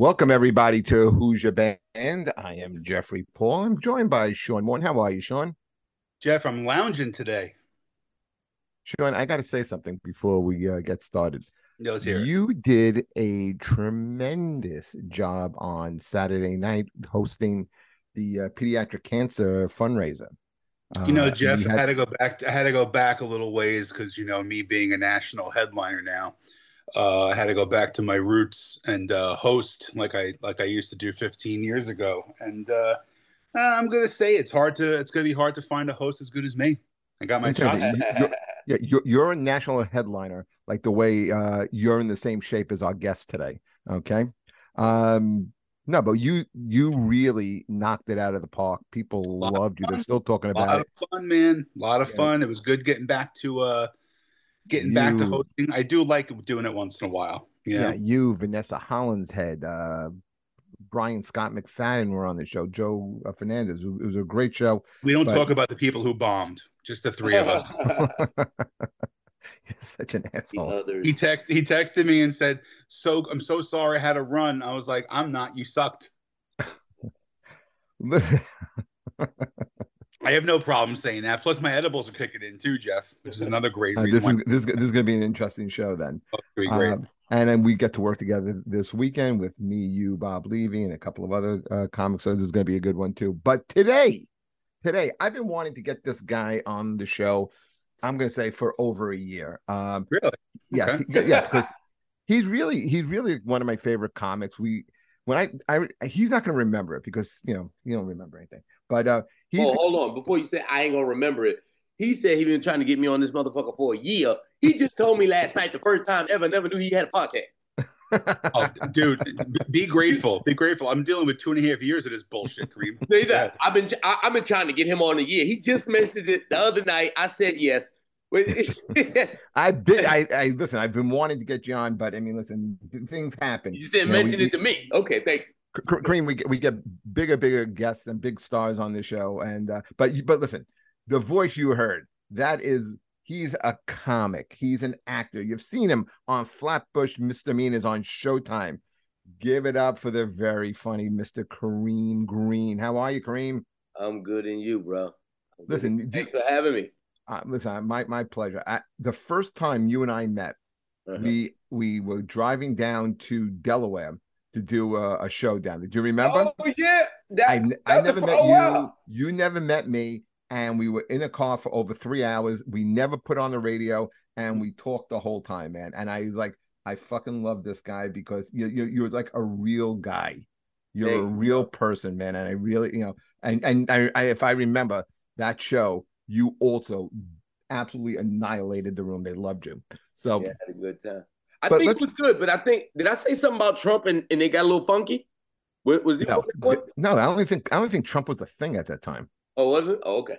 Welcome everybody to Who's Your Band. I am Jeffrey Paul. I'm joined by Sean Morton. How are you, Sean? Jeff, I'm lounging today. Sean, I got to say something before we uh, get started. Yeah, let's hear. You did a tremendous job on Saturday night hosting the uh, pediatric cancer fundraiser. You know, Uh, Jeff, you I had- had to go back. I had to go back a little ways because you know me being a national headliner now. Uh, I had to go back to my roots and uh, host like I like I used to do 15 years ago. And uh, I'm gonna say it's hard to it's gonna be hard to find a host as good as me. I got my Okay, but chops. you- you're- yeah, you're, you're a national headliner, like the way uh, you're in the same shape as our guest today. Okay. Um, no, but you you really knocked it out of the park. People loved you. They're still talking A lot about of it. fun, man. A lot of Yeah. fun. It was good getting back to uh getting back to hosting. I do like doing it once in a while. You know? Yeah, you, Vanessa Hollingshead, uh, Brian Scott McFadden were on the show. Joe uh, Fernandez. It was a great show. We don't But- talk about the people who bombed, just the three of us. You're such an The asshole. He text he texted me and said, "So I'm so sorry I had to run." I was like, "I'm not. You sucked." I have no problem saying that. Plus, my edibles are kicking in too, Jeff, which is another great Uh, reason. this is this is this is going to be an interesting show then. be great. Um, and then we get to work together this weekend with me, you, Bob Levy, and a couple of other uh, comics. So this is going to be a good one too. But today, today, I've been wanting to get this guy on the show. I'm going to say for over a year. Um, really? yes, Okay. yeah, because he's really he's really one of my favorite comics. We when I I he's not going to remember it because you know you don't remember anything. But uh, he's Oh, hold on. Before you say I ain't gonna remember it, he said he been trying to get me on this motherfucker for a year. He just told me last night the first time ever. Never knew he had a podcast. Oh, dude, be grateful. Be grateful. I'm dealing with two and a half years of this bullshit, Kareem. He said, I've been I, I've been trying to get him on a year. He just mentioned it the other night. I said yes. But I've been I, I listen. I've been wanting to get you on, but I mean, listen, things happen. you didn't You know, we- mention it to me. Okay, thank you. Kareem, we get we get bigger, bigger guests and big stars on the show, and uh, but you- but listen, the voice you heard that is he's a comic, he's an actor. You've seen him on Flatbush Misdemeanors on Showtime. Give it up for the very funny Mr. Kareem Green. How are you, Kareem? I'm good and you, bro. I'm Listen, in- do- thanks for having me. Uh, listen, my my pleasure. I, the first time you and I met, Uh-huh. we we were driving down to Delaware to do a, a show down there. Do you remember? Oh yeah, that, I, I never met you. wow. You never met me. And we were in a car for over three hours. We never put on the radio and we talked the whole time, man. And I like, I fucking love this guy because you, you, you're like a real guy. You're a real person, man. And I really, you know, and, and I, I, if I remember that show, you also absolutely annihilated the room. They loved you. So, Yeah, had a good time. I think it was good, but I think did I say something about Trump and, and they got a little funky? Was, was no, on that one? no, I don't think, I don't think Trump was a thing at that time. Oh, was it? Oh, okay.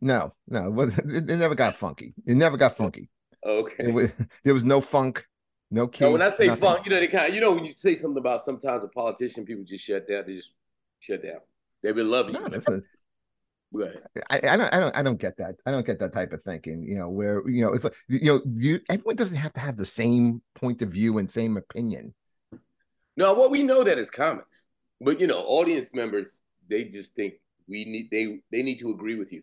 No, no, it, it, never got funky. It never got funky. Oh, okay. It was, there was no funk, no oh, key. So when I say nothing. funk, you know, they kind of, you know, when you say something about sometimes a politician, people just shut down. They just shut down. They will love you. No, that's a, Go ahead. I, I don't, I don't, I don't get that. I don't get that type of thinking. You know, where you know it's like you know, you everyone doesn't have to have the same point of view and same opinion. No, well, we know that as comics, but you know, audience members, they just think we need they they need to agree with you.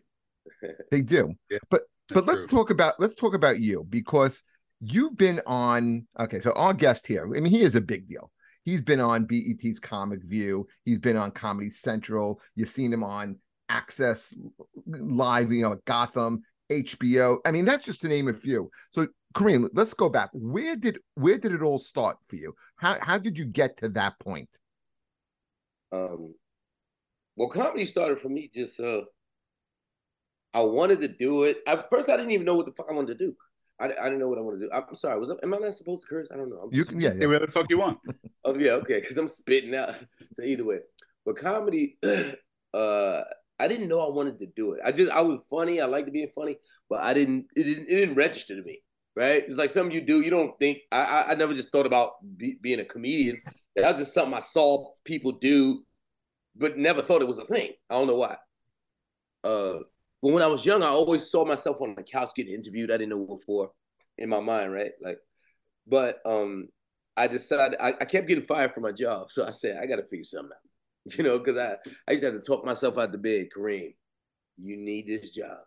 They do. Yeah, but but That's let's true. talk about let's talk about you because you've been on. Okay, so our guest here. I mean, he is a big deal. He's been on BET's Comic View. He's been on Comedy Central. You've seen him on Access Live. You know, Gotham, HBO. I mean, that's just to name a few. So, Kareem, let's go back. Where did where did it all start for you? How how did you get to that point? Um, well, comedy started for me just uh, I wanted to do it. At first, I didn't even know what the fuck I wanted to do. I, I didn't know what I wanted to do. I'm sorry. Was I, am I not supposed to curse? I don't know. I'm You can yeah, Say yes. whatever the fuck you want. Oh yeah, okay. Because I'm spitting out. So either way, but comedy, uh, I didn't know I wanted to do it. I just I was funny. I liked being funny, but I didn't. It didn't. It didn't register to me. Right? It's like something you do. You don't think. I I, I never just thought about be, being a comedian. That was just something I saw people do, but never thought it was a thing. I don't know why. Uh, but when I was young, I always saw myself on the couch getting interviewed. I didn't know what for in my mind, right? Like, but um, I decided I, I kept getting fired from my job, so I said I got to figure something out. You know, because I I used to have to talk myself out the bed. Kareem, you need this job.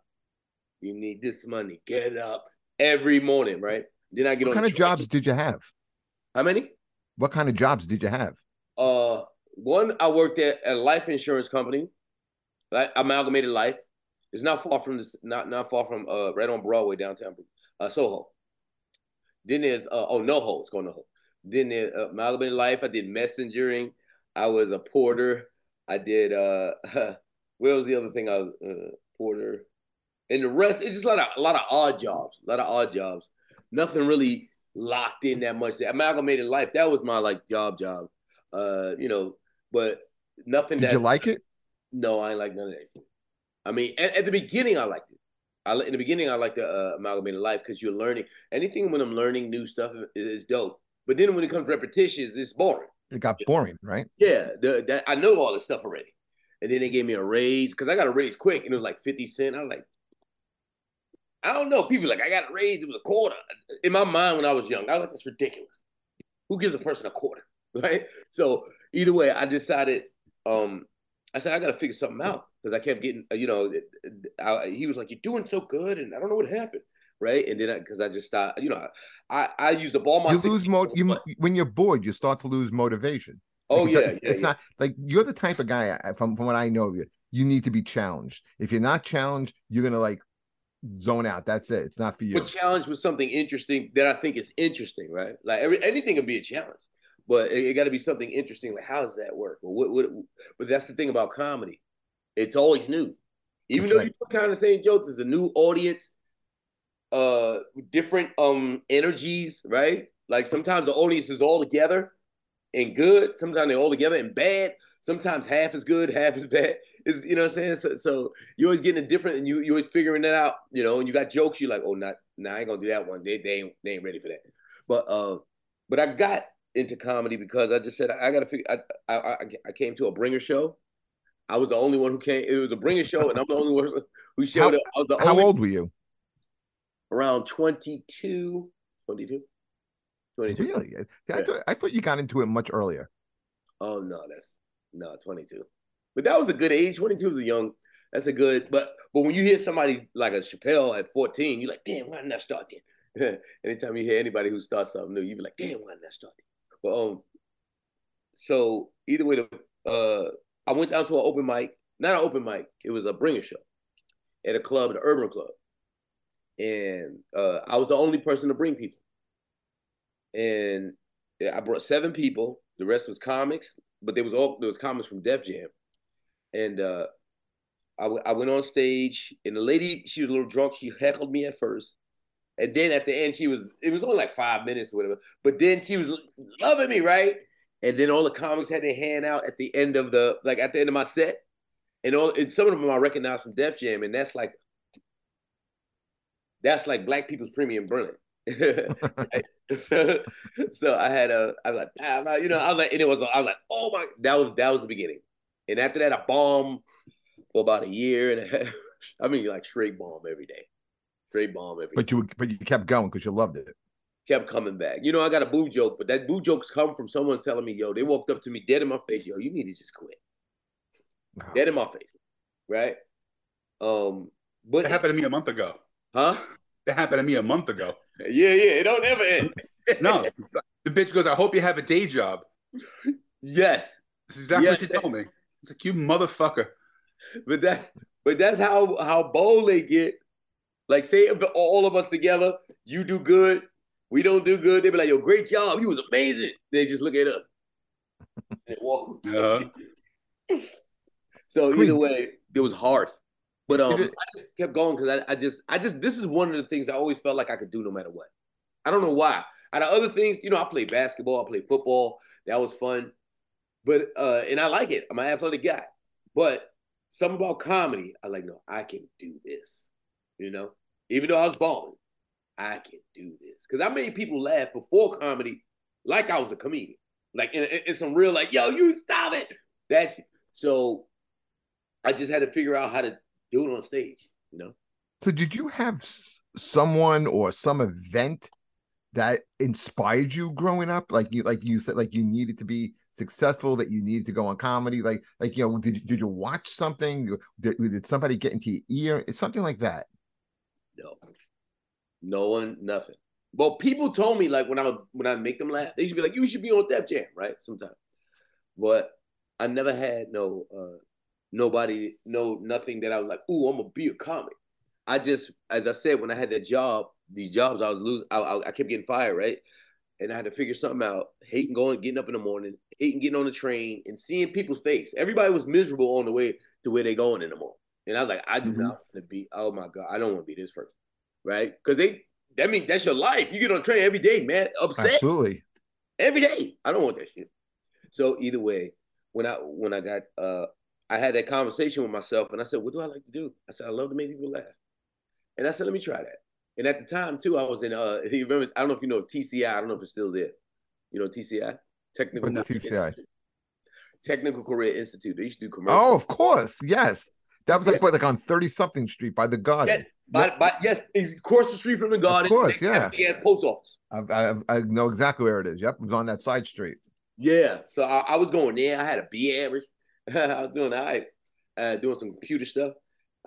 You need this money. Get up every morning, right? Then I get what on. kind of jobs did you have? How many? What kind of jobs did you have? Uh, one I worked at a life insurance company, like Amalgamated Life. It's not far from this, not not far from uh right on Broadway downtown, uh Soho. Then there's uh, oh NoHo, it's called NoHo. Then there's uh, Amalgamated Life. I did messengering. I was a porter. I did uh what was the other thing I was uh, porter. And the rest, it's just a lot of a lot of odd jobs, a lot of odd jobs. Nothing really locked in that much. The amalgamated life, that was my like job job. Uh, you know, but nothing Did that you like it? no, I ain't like none of that. I mean, at, at the beginning, I liked it. I in the beginning, I liked the uh, amalgamated life because you're learning anything. When I'm learning new stuff, is, is dope. But then when it comes to repetitions, it's boring. It got boring, right? Yeah, the, that I know all this stuff already. And then they gave me a raise because I got a raise quick, and it was like fifty cent. I was like, I don't know. People like I got a raise. It was a quarter. In my mind, when I was young, I was like, that's ridiculous. Who gives a person a quarter, right? So either way, I decided. Um, I said I got to figure something out because I kept getting, you know, I, he was like, "You're doing so good," and I don't know what happened, right? And then because I, I, just started, you know, I I use the ball my. You lose mo- you when you're bored, you start to lose motivation. Oh Like, yeah, it's, yeah, it's yeah. not like you're the type of guy from from what I know of you. You need to be challenged. If you're not challenged, you're gonna like zone out. That's it. It's not for you. But challenge was something interesting that I think is interesting, right? Like every anything can be a challenge, but it, it got to be something interesting. Like how does that work? Well, what, what, but that's the thing about comedy; it's always new. Even That's though right. you do kind of same jokes, there's a new audience, uh, different um energies, right? Like sometimes the audience is all together and good. Sometimes they're all together and bad. Sometimes half is good, half is bad. Is you know what I'm saying? So, so you're always getting a different, and you you always figuring that out. You know, and you got jokes. You're like, oh, not, nah, I ain't gonna do that one. They they ain't they ain't ready for that. But uh, but I got into comedy because I just said I, got to figure. I, I I I came to a bringer show. I was the only one who came. It was a bringer show, and I'm the only one who showed How- up. I was the How only old were you? Around 22, 22, 22. Really? I, Yeah. thought, I thought you got into it much earlier. Oh no, that's no 22. But that was a good age. 22 was a young. That's a good. But but when you hear somebody like a Chappelle at 14, you're like, damn, why didn't I start then? Anytime you hear anybody who starts something new, you be like, damn, why didn't I start then? But um, so either way, the uh, I went down to an open mic, not an open mic. It was a bringer show at a club, the Urban Club, and uh, I was the only person to bring people. And I brought seven people. The rest was comics, but there was all there was comics from Def Jam, and uh, I, w- I went on stage, and the lady she was a little drunk. She heckled me at first, and then at the end she was it was only like five minutes or whatever. But then she was loving me, right? And then all the comics had their hand out at the end of the like at the end of my set, and all and some of them I recognized from Def Jam, and that's like that's like black people's Premium Blend. Right? so, so I had a, I was like, you know, I was like, and it was, I was like, oh my, that was that was the beginning, and after that, I bombed for about a year and a half. I mean, like straight bomb every day, straight bomb every. But you but you kept going because you loved it. kept coming back. You know, I got a boo joke, but that boo jokes come from someone telling me, yo, they walked up to me dead in my face, yo, you need to just quit, dead in my face, right? Um, but That happened to me a month ago. Huh? That happened to me a month ago. Yeah, yeah, it don't ever end. No, the bitch goes, I hope you have a day job. Yes, This is exactly Yeah. what she told me. It's like, you motherfucker. but that, but that's how how bold they get. Like, say all of us together, you do good, we don't do good. They be like, "Yo, great job, you was amazing." They just look at us and walk. Uh-huh. So either way, it was hard. But um, I just kept going because I, I just, I just, this is one of the things I always felt like I could do no matter what. I don't know why. Out of other things, you know, I play basketball, I play football. That was fun. But uh, and I like it. I'm an athletic guy. But something about comedy, I like, no, I can do this. You know, even though I was balling, I can do this because I made people laugh before comedy, like I was a comedian. Like in, in, in some real, like, yo, you stop it. That's so. I just had to figure out how to do it on stage. You know. So did you have someone or some event that inspired you growing up? Like you, like you said, like you needed to be successful, that you needed to go on comedy. Like, like you know, did did you watch something? Did, did somebody get into your ear? It's something like that. No, no one, nothing. Well, people told me like when I when I make them laugh, they should be like, "You should be on Def Jam," right? Sometimes, but I never had no uh nobody, no nothing that I was like, "Ooh, I'm gonna be a comic." I just, as I said, when I had that job, these jobs I was losing, I, I, I kept getting fired, right? And I had to figure something out. Hating going, getting up in the morning, hating getting on the train, and seeing people's face. Everybody was miserable on the way to where they going in the morning. And I was like, I do mm-hmm. not want to be. Oh my god, I don't want to be this person, right? Because they, that means that's your life. You get on train every day, man. Upset, absolutely, every day. I don't want that shit. So either way, when I when I got uh I had that conversation with myself, and I said, "What do I like to do?" I said, "I love to make people laugh," and I said, "Let me try that." And at the time too, I was in uh you remember I don't know if you know TCI, I don't know if it's still there. You know TCI? Technical What's TCI? Institute. Technical Career Institute. They used to do commercials. Oh, of course. Yes. That was like, like on 30 something street by the garden. Yeah, by, yep. by, yes, it's across the street from the garden. Of course, yeah. Yeah, post office. I, I, I, know exactly where it is. Yep, it was on that side street. Yeah, so I, I was going there. I had a B average. I was doing all right, uh, doing some computer stuff.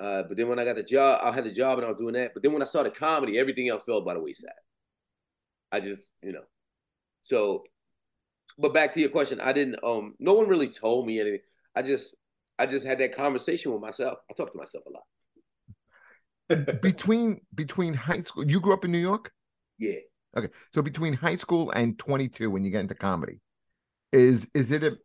Uh, but then when I got the job, I had the job and I was doing that. But then when I started comedy, everything else fell by the wayside. I just, you know. So, but back to your question, I didn't. Um, no one really told me anything. I just, I just had that conversation with myself. I talk to myself a lot. between between high school, you grew up in New York. Yeah. Okay, so between high school and twenty two, when you get into comedy, is is it a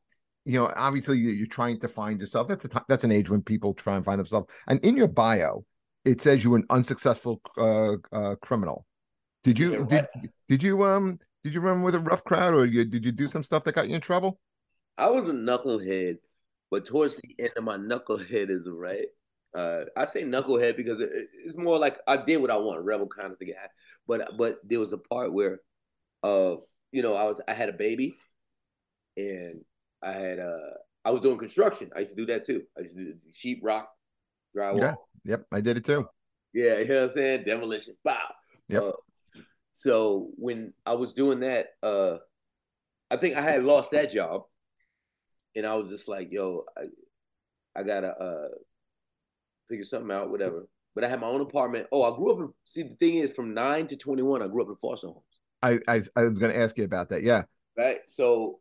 you know, obviously you're trying to find yourself. That's a t- that's an age when people try and find themselves. And in your bio, it says you were an unsuccessful uh, uh, criminal. Did you did, did you um did you run with a rough crowd or you, did you do some stuff that got you in trouble? I was a knucklehead, but towards the end of my knuckleheadism, right? Uh, I say knucklehead because it, it's more like I did what I want, rebel kind of the guy. But but there was a part where, uh, you know, I was I had a baby, and I had uh I was doing construction. I used to do that too. I used to do Sheetrock, drywall. Yeah. Yep, I did it too. Yeah, you know what I'm saying? Demolition. Wow. Yep. Uh, so when I was doing that, uh I think I had lost that job. And I was just like, yo, I I gotta uh figure something out, whatever. But I had my own apartment. Oh, I grew up in see the thing is from nine to twenty one, I grew up in foster homes. I, I I was gonna ask you about that. Yeah. Right. So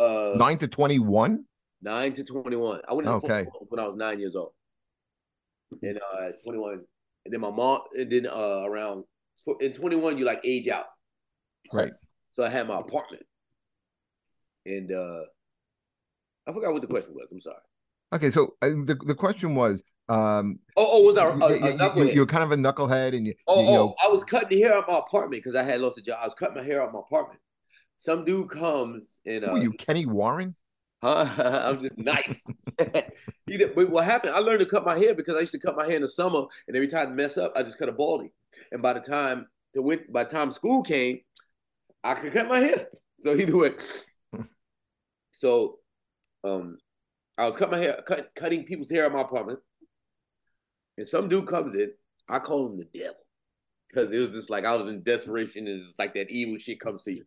uh, nine to twenty-one. Nine to twenty-one. I went okay when I was nine years old, and uh, twenty-one, and then my mom, and then uh, around in twenty-one, you like age out, right? So I had my apartment, and uh, I forgot what the question was. I'm sorry. Okay, so uh, the the question was, um, oh, oh, was I a, a, knucklehead? You, are kind of a knucklehead, and you. Oh, you, you know, oh, I was cutting the hair out my apartment because I had lost a job. I was cutting my hair out my apartment, some dude comes and uh, Who you Kenny Warren? Huh? I'm just nice. he, but what happened? I learned to cut my hair because I used to cut my hair in the summer, and every time I mess up, I just cut a baldy. And by the time the went, by the time school came, I could cut my hair. So either way, so um, I was cutting my hair, cut, cutting people's hair in my apartment, and some dude comes in. I call him the devil because it was just like I was in desperation. and It's like that evil shit comes to you.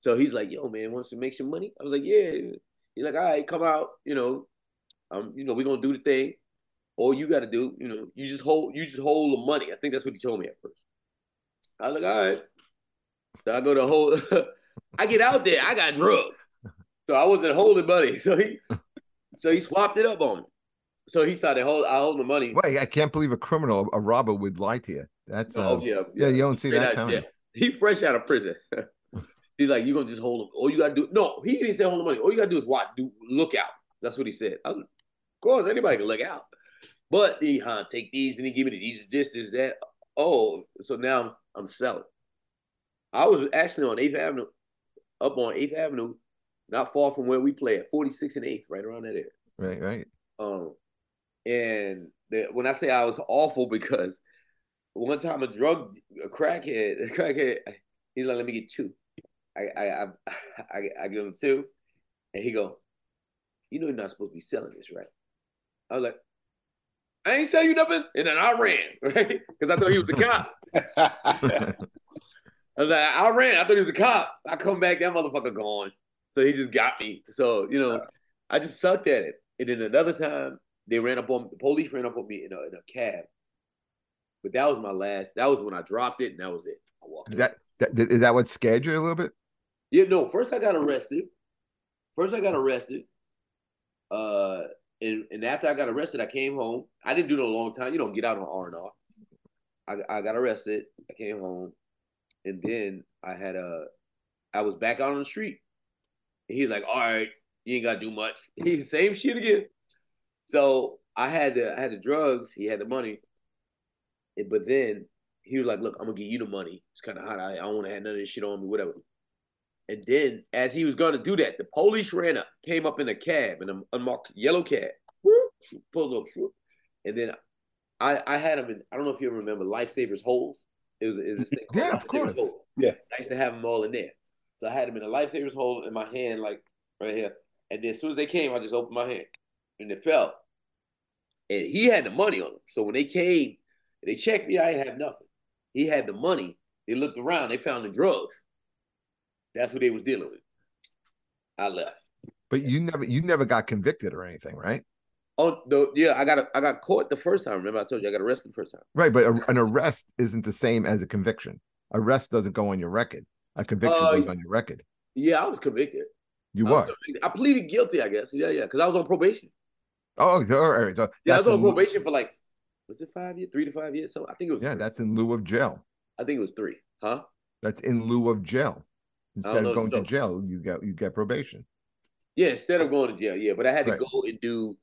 So he's like, yo, man, wants to make some money? I was like, yeah. He's like, all right, come out, you know, um, you know, we're gonna do the thing. All you gotta do, you know, you just hold you just hold the money. I think that's what he told me at first. I was like, all right. So I go to hold I get out there, I got drugged. So I wasn't holding money. So he so he swapped it up on me. So he started hold I hold the money. Wait, I can't believe a criminal, a robber would lie to you. That's oh, um, oh yeah, yeah, you don't see that out, coming. Yeah. He fresh out of prison. He's like, you're gonna just hold them. All you gotta do no, he didn't say hold the money. All you gotta do is watch, do look out. That's what he said. Was, of course, anybody can look out. But he huh, take these and he give me these, this, this, that. Oh, so now I'm I'm selling. I was actually on 8th Avenue, up on 8th Avenue, not far from where we play at 46 and 8th, right around that area. Right, right. Um, and the, when I say I was awful because one time a drug a crackhead, a crackhead, he's like, let me get two. I I I, I, give him two, and he go, you know you're not supposed to be selling this, right? I was like, I ain't sell you nothing, and then I ran, right? Because I thought he was a cop. I was like, I ran. I thought he was a cop. I come back, that motherfucker gone. So he just got me. So you know, I just sucked at it. And then another time, they ran up on the police ran up on me in a, in a cab. But that was my last. That was when I dropped it, and that was it. I walked. That, that is that what scared you a little bit? Yeah, no. First, I got arrested. First, I got arrested. Uh, and, and after I got arrested, I came home. I didn't do it a long time. You don't get out on R and R. I I got arrested. I came home, and then I had a. I was back out on the street. And he's like, "All right, you ain't gotta do much." He same shit again. So I had the I had the drugs. He had the money. And But then he was like, "Look, I'm gonna give you the money. It's kind of hot. I, I don't want to have none of this shit on me, whatever." And then, as he was going to do that, the police ran up, came up in a cab, in an unmarked yellow cab, pulled up, and then I, I had him in. I don't know if you remember Lifesavers holes. It was is this thing yeah, of course. Hole. Yeah, nice to have them all in there. So I had them in a Lifesavers hole in my hand, like right here. And then as soon as they came, I just opened my hand, and it fell. And he had the money on him. So when they came, they checked me. I didn't have nothing. He had the money. They looked around. They found the drugs. That's what they was dealing with. I left. But you never you never got convicted or anything, right? Oh no, yeah, I got a, I got caught the first time. Remember, I told you I got arrested the first time. Right, but a, an arrest isn't the same as a conviction. Arrest doesn't go on your record. A conviction uh, goes on your record. Yeah, I was convicted. You were. I pleaded guilty, I guess. Yeah, yeah, because I was on probation. Oh, all right. So yeah, I was on probation for like, was it five years, three to five years? So I think it was. Yeah, three. that's in lieu of jail. I think it was three. Huh? That's in lieu of jail. Instead of going no. to jail, you get you get probation. Yeah, instead of going to jail, yeah. But I had to right. go and do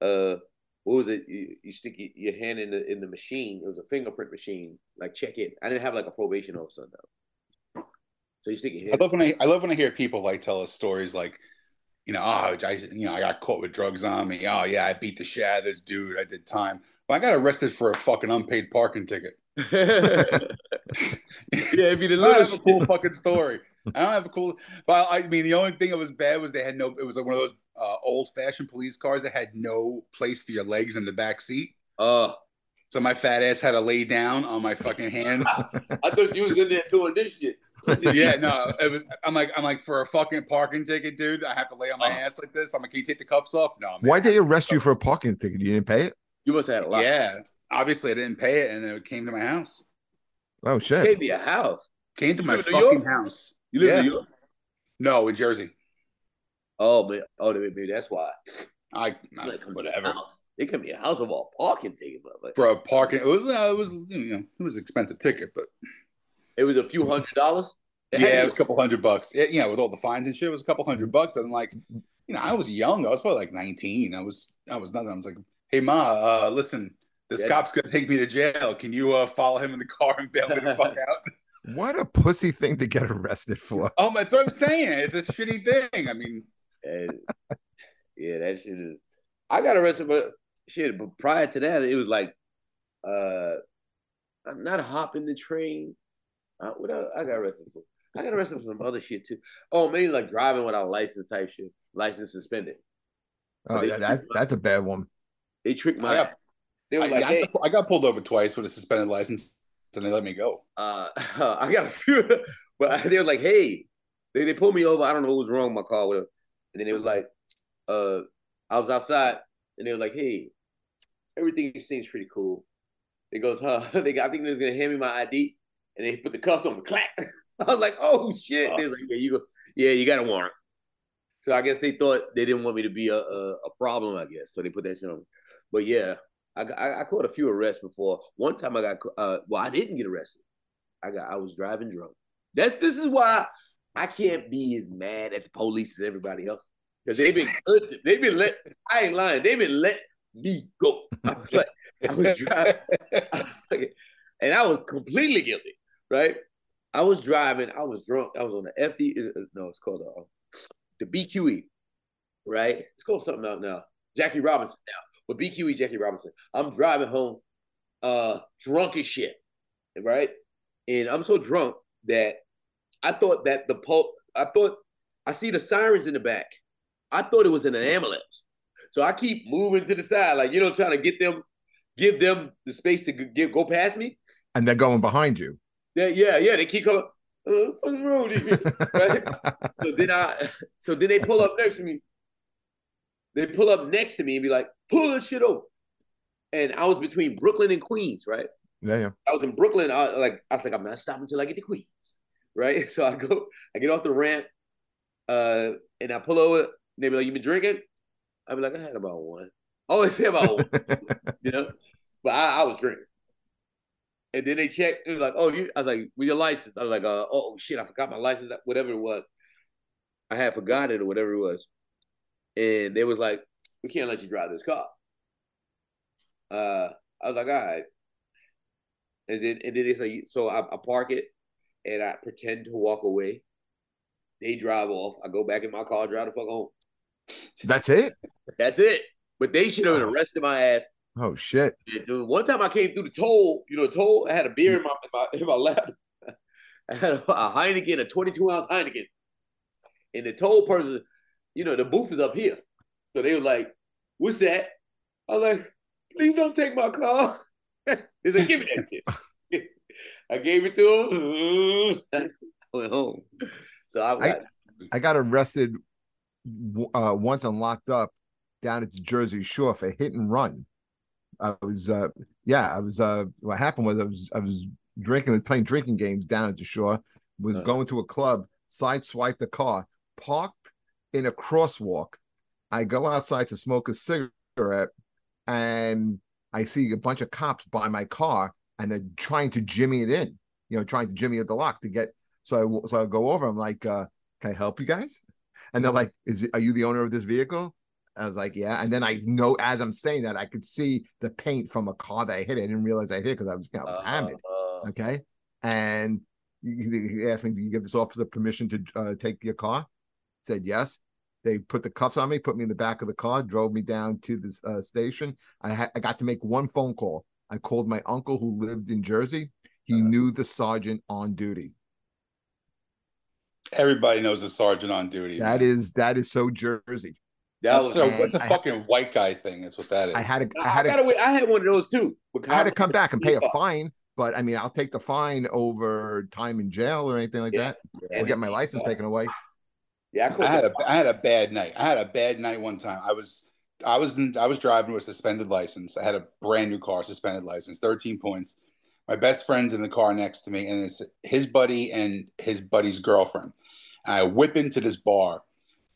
uh what was it? You, you stick your hand in the in the machine. It was a fingerprint machine, like check in. I didn't have like a probation officer though. So you stick your hand. I love when I I love when I hear people like tell us stories like, you know, oh, I you know I got caught with drugs on me. Oh yeah, I beat the shit out of this dude. I did time. Well, I got arrested for a fucking unpaid parking ticket. yeah, it'd be the little cool fucking story. I don't have a cool. But I mean, the only thing that was bad was they had no. It was like one of those uh, old fashioned police cars that had no place for your legs in the back seat. Uh, so my fat ass had to lay down on my fucking hands. I thought you was in there doing this shit. yeah, no, it was. I'm like, I'm like, for a fucking parking ticket, dude. I have to lay on my uh, ass like this. I'm like, can you take the cuffs off? No. Man. Why'd they arrest you for a parking ticket? You didn't pay it. You must have had a lot. Yeah, obviously I didn't pay it, and then it came to my house. Oh shit! It gave me a house. Came to my fucking house. You live yeah. in New York? No, in Jersey. Oh, man. Oh, maybe that's why. I, I like, whatever. It can be a house of all parking ticket, but for a parking, it was uh, it was you know it was an expensive ticket, but it was a few hundred dollars. yeah, it was a couple hundred bucks. You know, with all the fines and shit, it was a couple hundred bucks. But I'm like, you know, I was young. I was probably like 19. I was I was nothing. I was like, hey ma, uh, listen, this yeah. cop's gonna take me to jail. Can you uh, follow him in the car and bail me the fuck out? What a pussy thing to get arrested for. Oh, that's what I'm saying. It's a shitty thing. I mean, and, yeah, that shit is. I got arrested, but shit. But prior to that, it was like, uh, I'm not hopping the train. Uh, what I, I got arrested for? I got arrested for some other shit too. Oh, maybe like driving without a license type shit. License suspended. Oh yeah, that, that's a bad one. They tricked my. I got, they were I, like, I, hey. I got pulled over twice with a suspended license and they let me go. Uh, I got a few, but they were like, "Hey," they, they pulled me over. I don't know what was wrong with my car, whatever. And then it was like, uh, I was outside, and they were like, "Hey, everything seems pretty cool." They goes, "Huh?" They got, I think they're gonna hand me my ID, and they put the cuffs on the clack. I was like, "Oh shit!" Oh. They like, "Yeah, you go, yeah, you got a warrant." So I guess they thought they didn't want me to be a, a, a problem. I guess so they put that shit on. Me. But yeah, I, I, I caught a few arrests before. One time I got uh, well, I didn't get arrested. I got I was driving drunk. That's this is why I can't be as mad at the police as everybody else because they've been good. To, they've been let. I ain't lying. They've been let me go. I was like, I was driving, and I was completely guilty. Right? I was driving. I was drunk. I was on the FT. No, it's called uh, the BQE. Right? It's called something out now. Jackie Robinson now with BQE Jackie Robinson. I'm driving home, uh, drunk as shit, right? And I'm so drunk that I thought that the pole, I thought I see the sirens in the back. I thought it was in an ambulance. So I keep moving to the side, like you know, trying to get them, give them the space to get, go past me. And they're going behind you. Yeah, yeah, yeah. They keep coming. Uh, what's wrong with you? Right? so then I, so then they pull up next to me. They pull up next to me and be like, pull this shit over. And I was between Brooklyn and Queens, right? Yeah, yeah. I was in Brooklyn. I like I was like, I'm not stopping until I get to Queens. Right. So I go, I get off the ramp, uh, and I pull over. They be like, You been drinking? I be like, I had about one. I always say about one, you know? But I, I was drinking. And then they checked, it was like, oh, you I was like, with your license. I was like, uh, oh shit, I forgot my license, whatever it was. I had forgotten it or whatever it was. And they was like, we can't let you drive this car. Uh, I was like, all right. And then and then they say, so I, I park it and I pretend to walk away. They drive off. I go back in my car, drive the fuck home. That's it. That's it. But they should have arrested my ass. Oh shit! Dude, one time I came through the toll, you know, toll. I had a beer in my in my, in my lap. I had a, a Heineken, a 22 ounce Heineken, and the toll person, you know, the booth is up here. So they were like, "What's that?" I was like, "Please don't take my car." He's like, "Give me that shit." I gave it to him. I went home. So I got, I got arrested uh, once and locked up down at the Jersey Shore for hit and run. I was, uh, yeah, I was. Uh, what happened was I was, I was drinking, was playing drinking games down at the shore. Was Uh. going to a club, sideswiped the car, parked in a crosswalk. I go outside to smoke a cigarette, and I see a bunch of cops by my car, and they're trying to jimmy it in. You know, trying to jimmy at the lock to get. So I so I go over. I'm like, uh, "Can I help you guys?" And they're like, "Is are you the owner of this vehicle?" I was like, "Yeah." And then I know as I'm saying that, I could see the paint from a car that I hit. I didn't realize I hit because I was, you know, I was hammered. uh, Okay. And he asked me, Do you give this officer permission to uh, take your car? said yes. They put the cuffs on me, put me in the back of the car, drove me down to the uh, station. I had I got to make one phone call. I called my uncle who lived in Jersey. He Uh-huh. knew the sergeant on duty. Everybody knows the sergeant on duty. That man. is that is so Jersey. that That's, was. so, and that's a I- fucking white guy thing. That's what that is. I had to I I, had to got away. I had one of those too. I had to come back and pay a fine. But I mean, I'll take the fine over time in jail or anything like Yeah. that, or get my license taken away. Yeah, I, I had a I had a bad night. I had a bad night one time. I was I was in, I was driving with a suspended license. I had a brand new car, suspended license, 13 points. My best friend's in the car next to me, and it's his buddy and his buddy's girlfriend. And I whip into this bar,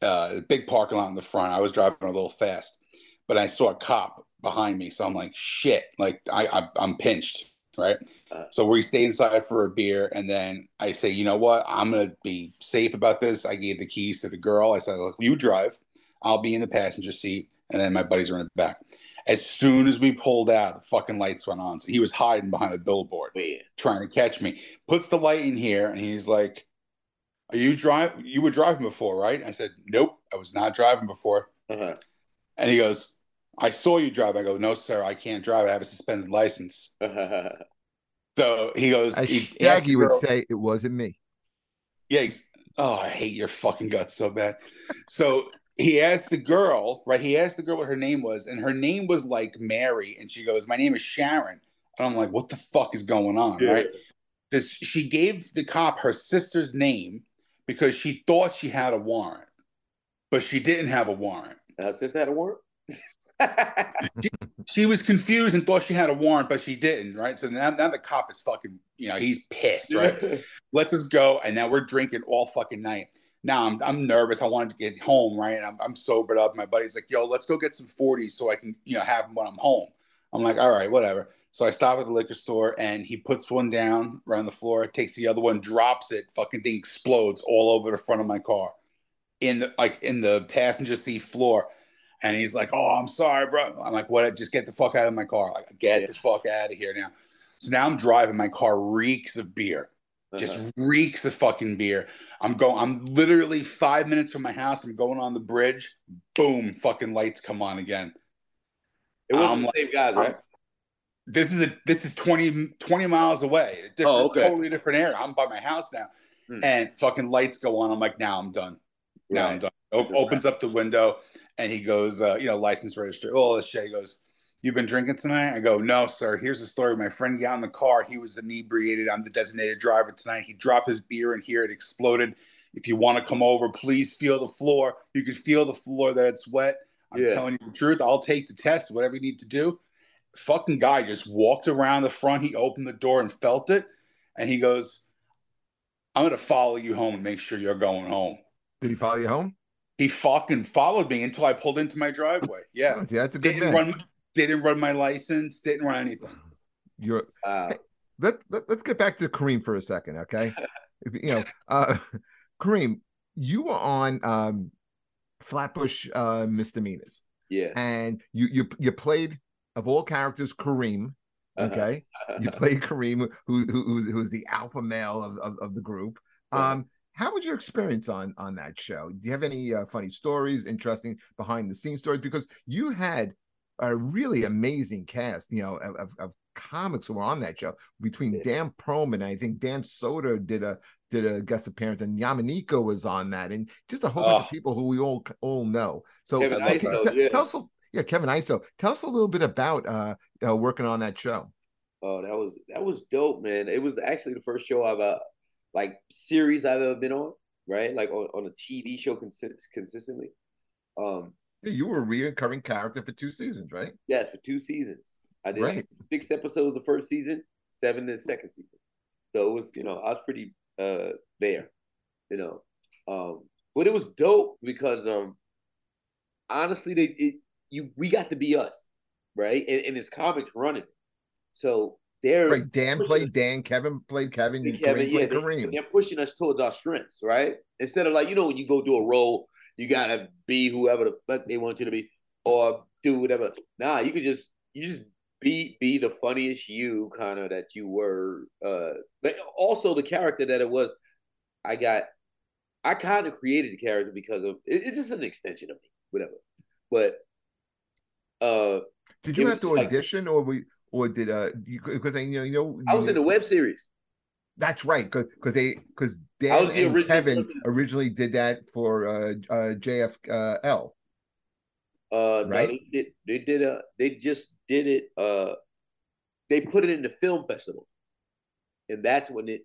uh, a big parking lot in the front. I was driving a little fast, but I saw a cop behind me, so I'm like, shit, like I, I I'm pinched, right? Uh. So we stay inside for a beer, and then I say, you know what? I'm gonna be safe about this. I gave the keys to the girl. I said, look, you drive. I'll be in the passenger seat, and then my buddies are in the back. As soon as we pulled out, the fucking lights went on. So he was hiding behind a billboard, Man. trying to catch me. Puts the light in here, and he's like, "Are you drive? You were driving before, right?" I said, "Nope, I was not driving before." Uh-huh. And he goes, "I saw you drive." I go, "No, sir, I can't drive. I have a suspended license." So he goes, As he- he Shaggy would girl- say, it wasn't me. Yeah. he's- Oh, I hate your fucking guts so bad. So he asked the girl, right? He asked the girl what her name was, and her name was like Mary, and she goes, "My name is Sharon." And I'm like, "What the fuck is going on?" Yeah. Right? This, she gave the cop her sister's name because she thought she had a warrant, but she didn't have a warrant. Her sister had a warrant. She was confused and thought she had a warrant, but she didn't. Right? So now, now the cop is fucking, you know, he's pissed. Right? let's just go. And now we're drinking all fucking night. Now I'm, I'm nervous. I wanted to get home, right? And I'm, I'm sobered up. My buddy's like, yo, let's go get some 40s so I can, you know, have them when I'm home. I'm like, all right, whatever. So I stop at the liquor store and he puts one down right on the floor, takes the other one, drops it, fucking thing explodes all over the front of my car in the, like in the passenger seat floor. And he's like, oh, I'm sorry, bro. I'm like, what? Just get the fuck out of my car. Like, get Yeah. the fuck out of here now. So now I'm driving. My car reeks of beer just Uh-huh. reeks of fucking beer. I'm going. I'm literally five minutes from my house. I'm going on the bridge. Boom! Fucking lights come on again. It wasn't the like- same guy, right? This is a. This is 20, 20 miles away. Oh, okay. Totally different area. I'm by my house now, Hmm. and fucking lights go on. I'm like, now I'm done. Now I'm done. O- opens up the window, and he goes, uh, you know, license register. All this shit. He goes, You've been drinking tonight? I go, No, sir. Here's the story. My friend got in the car. He was inebriated. I'm the designated driver tonight. He dropped his beer in here. It exploded. If you want to come over, please feel the floor. You can feel the floor that it's wet. I'm Yeah. telling you the truth. I'll take the test, whatever you need to do. Fucking guy just walked around the front. He opened the door and felt it. And he goes, I'm going to follow you home and make sure you're going home. Did he follow you home? He fucking followed me until I pulled into my driveway. Yeah. See, that's a good Didn't man. run, didn't run my license, didn't run anything. You're Wow. let, let us get back to Kareem for a second, okay? You know, uh Kareem, you were on um Flatbush uh misdemeanors, Yeah. and you you you played of all characters Kareem. Uh-huh. Okay, you played Kareem, who who who's, who's the alpha male of, of, of the group. Uh-huh. Um, how was your experience on on that show? Do you have any uh, funny stories, interesting behind the scenes stories? Because you had a really amazing cast, you know, of, of, comics who were on that show between Yeah. Dan Perlman and I think Dan Soder did a did a guest appearance and Yamaneika was on that and just a whole bunch of Oh. people who we all all know. So Kevin uh, Iso, tell- yeah. tell us, a- yeah, Kevin Iso. Tell us a little bit about uh, uh working on that show. Oh, that was that was dope, man. It was actually the first show I've uh, like series I've ever been on, right? Like on, on a TV show consi- consistently. Um, Yeah, You were a recurring character for two seasons, right? yeah, for two seasons. I did Right. six episodes the first season, seven the second season. So it was, you know, I was pretty uh there, you know. Um, but it was dope because um honestly they it, you we got to be us, right? And, and it's comics running. So they're Right. Dan played Dan. Kevin played Kevin. Kareem Kevin, yeah, Kareem. they're pushing us towards our strengths, right? Instead of like, you know, when you go do a role, you gotta be whoever the fuck they want you to be, or do whatever. Nah, you could just you just be be the funniest you kind of that you were. Uh, but also the character that it was. I got, I kind of created the character because of it, it's just an extension of me, whatever. But uh, Did you have to like- audition, or we, or did uh, because because you know, you know, I was in the web series. That's right, because because they because I Dan the and original Kevin person. originally did that for uh, uh JFL. Uh, no, Right? they did. They did a. They just did it. Uh, they put it in the film festival, and that's when it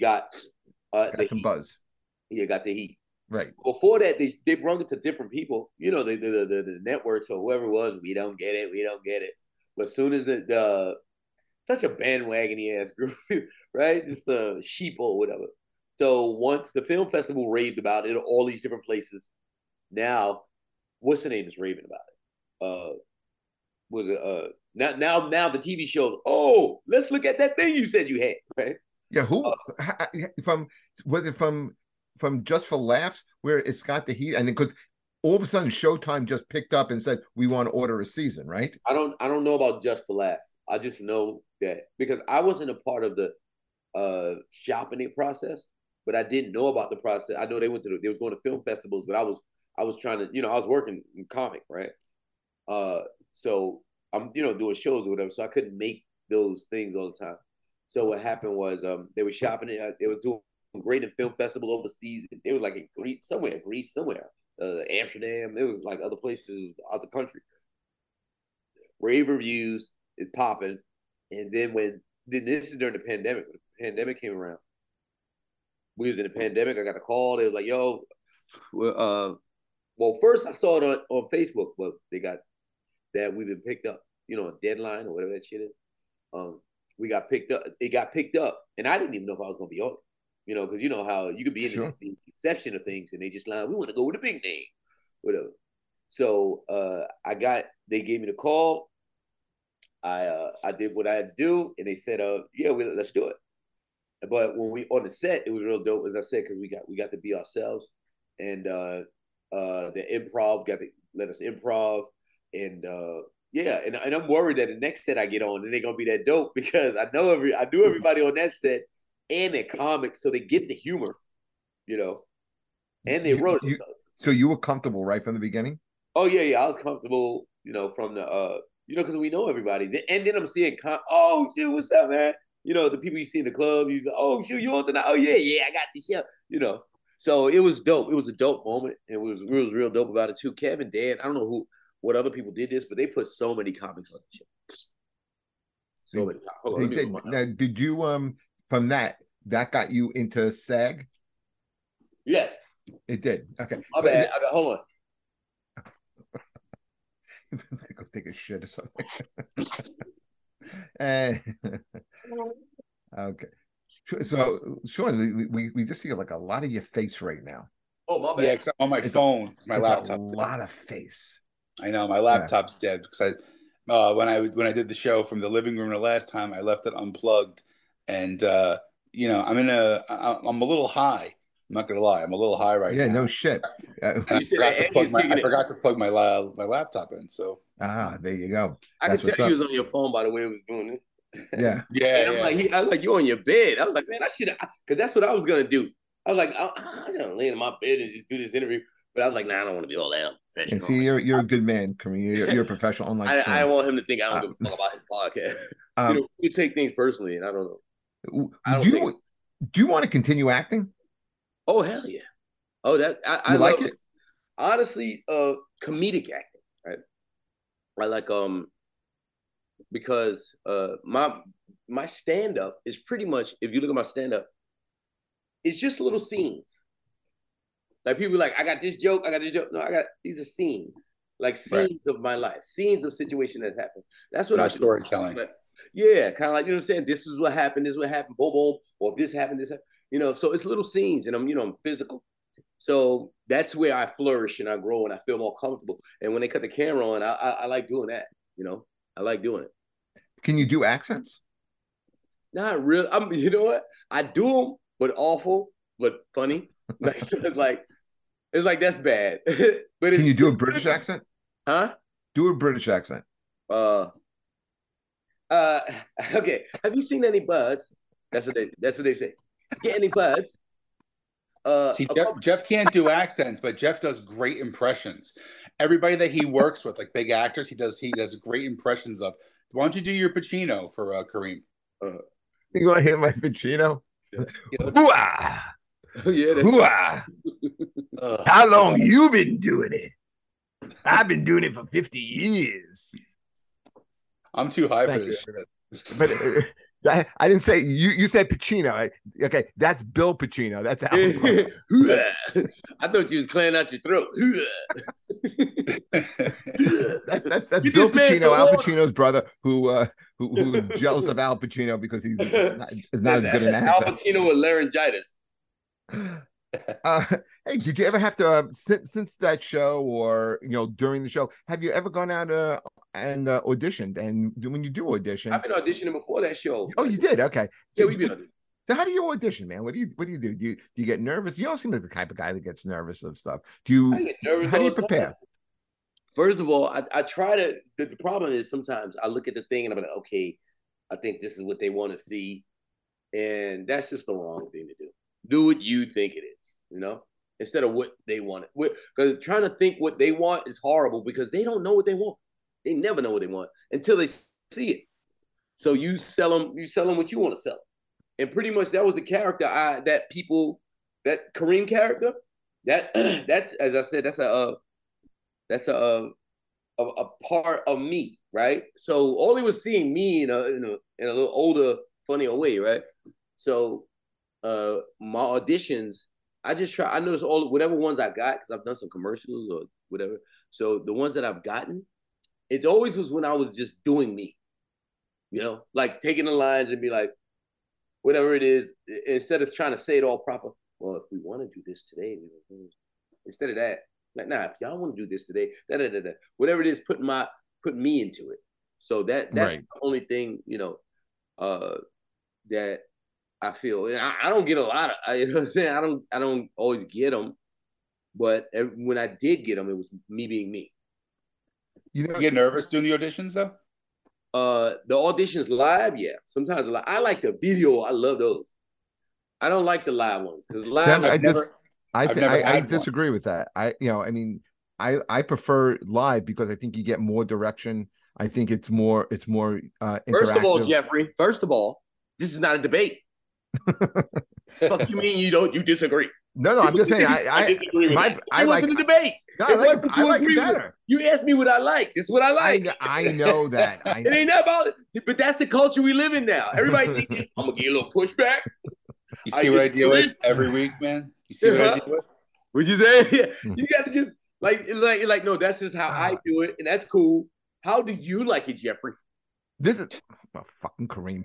got. Uh, Got some heat. buzz, Yeah, got the heat. right? Before that, they they brought it to different people. You know, the the the, the, the networks or whoever it was. We don't get it. We don't get it. But as soon as the the such a bandwagony ass group, right? Just the sheep or whatever. So once the film festival raved about it, all these different places. Now, what's the name is raving about it? Uh, was it uh now now now the TV shows? Oh, let's look at that thing you said you had, right? Yeah, who Uh, from was it from from Just for Laughs where it's got the heat and because all of a sudden Showtime just picked up and said we want to order a season, right? I don't I don't know about just for laughs. I just know that because I wasn't a part of the uh shopping it process, but I didn't know about the process. I know they went to the, they was going to film festivals, but I was I was trying to you know I was working in comic right, uh so I'm you know doing shows or whatever, so I couldn't make those things all the time. So what happened was um they were shopping it. They was doing great in film festival overseas. They was like in Greece somewhere, Greece somewhere, uh, Amsterdam. It was like other places out the country rave reviews is popping. And then when then this is during the pandemic. When the pandemic came around. We was in the pandemic. I got a call. They was like, "Yo, uh, well, first I saw it on, on Facebook, but they got that we've been picked up. You know, a deadline or whatever that shit is. Um, we got picked up. It got picked up, and I didn't even know if I was gonna be on it. You know, because you know how you could be in Sure. the, the exception of things, and they just line, we want to go with a big name, whatever. So uh, I got. They gave me the call. I uh, I did what I had to do, and they said, "Uh, yeah, we, let's do it." But when we on the set, it was real dope, as I said, because we got we got to be ourselves, and uh, uh, the improv got to let us improv, and uh, yeah, and, and I'm worried that the next set I get on, it ain't gonna be that dope because I know every I knew everybody on that set, and they're comics, so they get the humor, you know, and they You- wrote it. you- So you were comfortable right from the beginning. Oh yeah, yeah. I was comfortable, you know, from the uh, you know, because we know everybody. Then- And then I'm seeing, com- oh shoot, what's up, man? You know, the people you see in the club. You go, oh shoot, you on tonight? Oh yeah, yeah, I got this show. You know, so it was dope. It was a dope moment, and it was it was real dope about it too. Kevin, Dan, I don't know who what other people did this, but they put so many comics on the show. So many. Hold on, They let me did. Now, did you um from that that got you into SAG? Yes. It did. Okay. My bad. I got, hold on. go take a shit or something. Eh, okay. Sure, So, Sean, we, we we just see like a lot of your face right now. Oh my Yeah, bad. 'cause on my It's a- phone, my It's laptop. A lot of face. I know my laptop's dead because I uh, when I when I did the show from the living room the last time, I left it unplugged, and uh, you know I'm in a, I'm a little high. I'm not gonna lie, I'm a little high right yeah, now. Yeah, no shit. Uh, I forgot, to plug my, I it. forgot to plug my la- my laptop in. So ah, there you go. I That's could what's tell you was on your phone by the way it was doing it. Yeah. yeah, And I'm yeah. like, he, I was like, you on your bed. I was like, man, I should because that's what I was gonna do. I was like, I, I'm gonna lay in my bed and just do this interview. But I was like, nah, I don't want to be all that And professional. see, you're you're a good man, Kareem. You're, you're a professional, unlike I, I don't want him to think I don't Uh, give a fuck about his podcast. Um, you know, you take things personally, and I don't know. Do you think- do you want to continue acting? Oh hell yeah! Oh that I, I like love- it? honestly, uh, comedic acting, right? I like um because uh my my stand up is pretty much if you look at my stand up, it's just little scenes. Like people are like, I got this joke, I got this joke. No, I got these are scenes, like Right. scenes of my life, scenes of situation that happened. That's what My I storytelling. But yeah, kind of like you know what I'm saying. This is what happened. This is what happened. Boom, boom. Or if this happened, this happened. You know, so it's little scenes, and I'm you know I'm physical. So that's where I flourish and I grow and I feel more comfortable. And when they cut the camera on, I I, I like doing that. You know, I like doing it. Can you do accents? Not real. I'm. You know what? I do them, but awful, but funny. Like so it's like it's like that's bad. but it's, Can you do a British accent? Huh? Do a British accent. Uh. Uh. Okay. Have you seen any birds? That's what they. That's what they say. Get any birds? Uh. See, Jeff, couple- Jeff can't do accents, but Jeff does great impressions. Everybody that he works with, like big actors, he does he does great impressions of. Why don't you do your Pacino for uh, Kareem? You want to hit my Pacino? Yeah, let's- yeah. That's, Hooah! Ugh. How long you been doing it? I've been doing it for 50 years. I'm too high for this. But uh, I, I didn't say you. You said Pacino. I- Okay, that's Bill Pacino. That's Al. I thought you was clearing out your throat. That, that's that's Get Bill Pacino, some Al. Pacino's brother, who uh, who who is jealous of Al Pacino because he's not, not as good an Al. Pacino with laryngitis. Uh, hey, did you ever have to uh, since since that show or you know during the show? Have you ever gone out uh, and uh, auditioned? And when you do audition, I've been auditioning before that show. oh, you did okay. Yeah, So we've been auditioning. So how do you audition, man? What do you what do you do? Do you do you get nervous? You don't seem like the type of guy that gets nervous of stuff. Do I you? get nervous. How do you time. prepare? First of all, I, I try to. The, the problem is sometimes I look at the thing and I'm like, okay, I think this is what they want to see, and that's just the wrong thing to do. Do what you think it is, you know, instead of what they want. Because trying to think what they want is horrible because they don't know what they want. They never know what they want until they see it. So you sell them, you sell them what you want to sell. And pretty much that was the character I that people that Kareem character that that's as I said that's a uh, that's a, uh, a a part of me, right? So all he was seeing me in a in a in a little older, funnier way, right? So uh my auditions, I just try. I notice all whatever ones I got because I've done some commercials or whatever. So the ones that I've gotten, it always was when I was just doing me, you know, like taking the lines and be like, whatever it is, instead of trying to say it all proper. Well, if we want to do this today, instead of that, like, nah, if y'all want to do this today, da, da, da, da, whatever it is, put my put me into it. So that that's Right. the only thing, you know, uh that I feel. And I, I don't get a lot of, I, you know what I'm saying? I don't I don't always get them, but when I did get them, it was me being me. You know, You get nervous doing the auditions though? Uh, the auditions live, yeah. Sometimes li- I like the video. I love those. I don't like the live ones because live. Sam, I I've just- never, I I've th- never I, I had one. disagree with that. I you know I mean I I prefer live because I think you get more direction. I think it's more it's more uh First of all. Jeffrey. First of all, this is not a debate. Fuck you mean you don't? You disagree? No, no, I'm just saying. I, I, disagree with my- that. I it like- wasn't a debate. no, I It like, wasn't to I like it agree with. better. You asked me what I like. This is what I I, like. kn- I know that. I It ain't about it. But that's the culture we live in now. Everybody thinking, I'm gonna get a little pushback. You I see what I deal with every week, man. You see what I Uh-huh. deal with? Would you say? Yeah. Hmm. You got to just like like like no. That's just how I Uh. do it, and that's cool. How do you like it, Jeffrey? This is oh, fucking Kareem.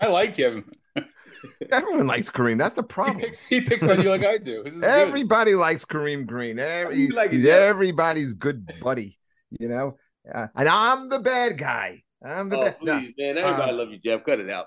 I like him. Everyone likes Kareem. That's the He problem. picks, he picks on you like I do. Is good. Everybody likes Kareem Green. Every, like he's everybody's good buddy, you know. Uh, and I'm the bad guy. I'm the Oh, bad. No, man. Everybody uh, love you, Jeff. Cut it out.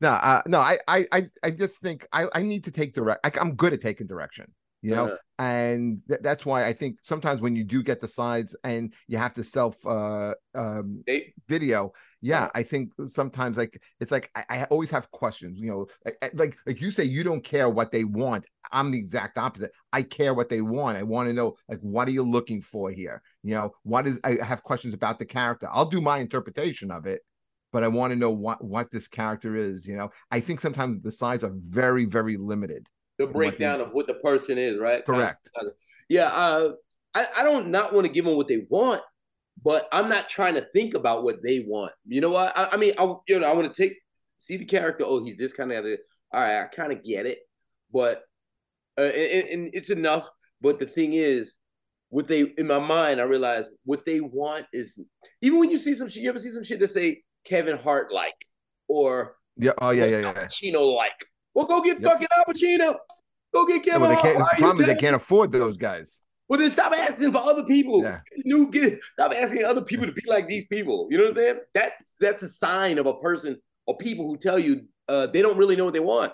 no, uh, no. I, I, I, I just think I, I need to take direct. I, I'm good at taking direction, you know. And th- that's why I think sometimes when you do get the sides and you have to self uh um They, video yeah Uh-huh. i think sometimes like it's like I, I always have questions you know? I- like like you say you don't care what they want. I'm the exact opposite. I care what they want. I want to know like what are you looking for here? You know what is i have questions about the character. I'll do my interpretation of it but i want to know what what this character is you know? I think sometimes the sides are very very limited the breakdown they- of what the person is, right? correct Yeah. Uh, I, I don't not want to give them what they want, but I'm not trying to think about what they want. You know what? I, I mean, I you know I want to take see the character. Oh, he's this kind of. Other. All right, I kind of get it, but uh, and, and it's enough. But the thing is, what they in my mind, I realize what they want is even when you see some shit. You ever see some shit that say Kevin Hart like or yeah oh yeah yeah Al yeah Pacino like? Well, go get Yep. fucking Al Pacino. Go get Kevin well, they Hart. can't, Why the problem is they can't afford those guys well, then stop asking for other people. Yeah. New get stop asking other people to be like these people. You know what I'm saying? That's that's a sign of a person or people who tell you uh, they don't really know what they want.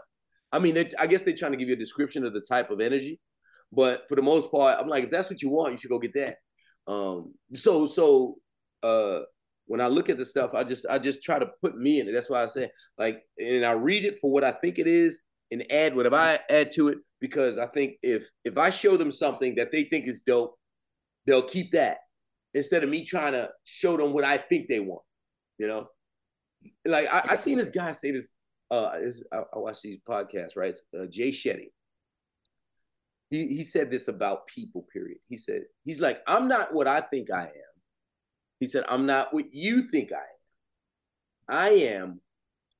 I mean, they, I guess they're trying to give you a description of the type of energy, but for the most part, I'm like, if that's what you want, you should go get that. Um, so so uh, when I look at the stuff, I just I just try to put me in it. That's why I say like, and I read it for what I think it is, and add whatever I add to it because I think if if I show them something that they think is dope, they'll keep that instead of me trying to show them what I think they want. You know, like I, I seen this guy say this. Uh, this, I, I watch these podcasts, right? Uh, Jay Shetty. He he said this about people. Period. He said he's like I'm not what I think I am. He said I'm not what you think I am. I am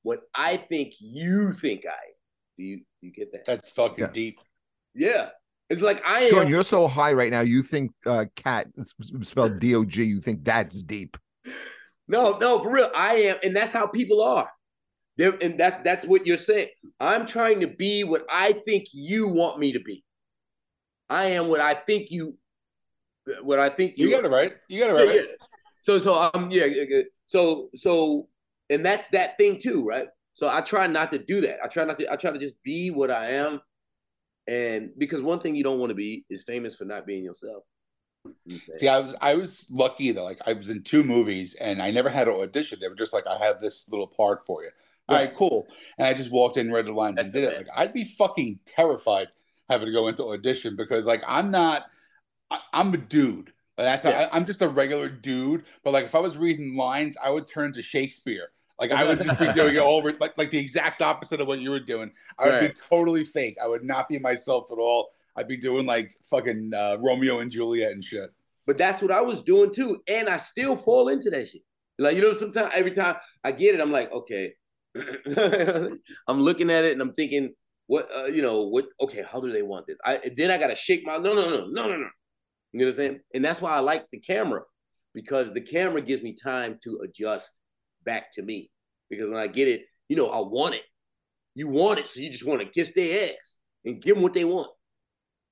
what I think you think I am. Do you you get that? That's fucking Yeah. deep. Yeah. It's like I am. You're so high right now. You think uh, cat spelled D O G. You think that's deep. No, no, for real. I am, and that's how people are. They're, and that's that's what you're saying. I'm trying to be what I think you want me to be. I am what I think you, what I think You you. got it right. You got it Yeah, right. yeah. So so um yeah, yeah, yeah. so so and that's that thing too, right? So I try not to do that. I try not to. I try to just be what I am, and because one thing you don't want to be is famous for not being yourself. See, I was I was lucky though. Like I was in two movies and I never had to audition. They were just like, I have this little part for you. All right, cool. And I just walked in, read the lines, and did it. Like I'd be fucking terrified having to go into audition because like I'm not. I, I'm a dude. Like, That's how, Yeah. I, I'm just a regular dude. But like if I was reading lines, I would turn to Shakespeare. Like I would just be doing it all over, like like the exact opposite of what you were doing. I would Right. be totally fake. I would not be myself at all. I'd be doing like fucking uh, Romeo and Juliet and shit. But that's what I was doing too. And I still fall into that shit. Like, you know, sometimes every time I get it, I'm like, okay. I'm looking at it and I'm thinking, what, uh, you know, what, okay, how do they want this? I Then I got to shake my, no, no, no, no, no, no. You know what I'm saying? And that's why I like the camera because the camera gives me time to adjust back to me. Because when I get it, you know, I want it. You want it, so you just want to kiss their ass and give them what they want.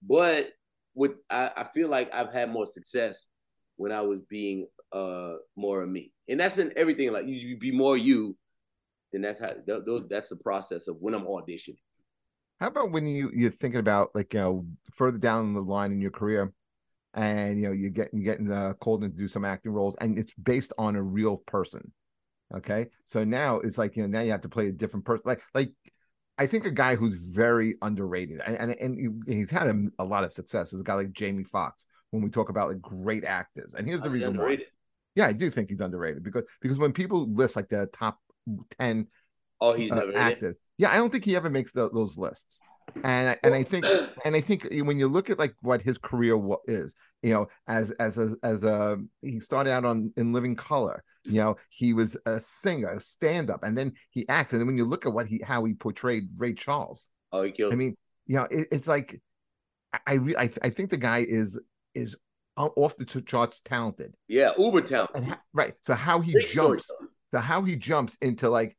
But with I, I feel like I've had more success when I was being uh more of me, and that's in everything. Like you, you be more you, then that's how th- th- that's the process of when I'm auditioning. How about when you you're thinking about like you know further down the line in your career, and you know you're getting getting uh, called in to do some acting roles, and it's based on a real person. Okay, so now it's like you know now you have to play a different person. Like like I think a guy who's very underrated, and and, and he's had a, a lot of success is a guy like Jamie Foxx. When we talk about like great actors, and here's the I'm reason why. Yeah, I do think he's underrated because because when people list like the top ten Oh, he's uh, actors, yeah, I don't think he ever makes tho- those lists. and I, and I think and I think when you look at like what his career is, you know, as as a, as a he started out on in Living Color, you know, he was a singer, a stand up, and then he acts. And then when you look at what he how he portrayed Ray Charles, oh, he killed. I mean, you know, it, it's like I re- I, I think the guy is is off the charts talented. Yeah, uber talented. Ha- right. So how he Great jumps, so how he jumps into like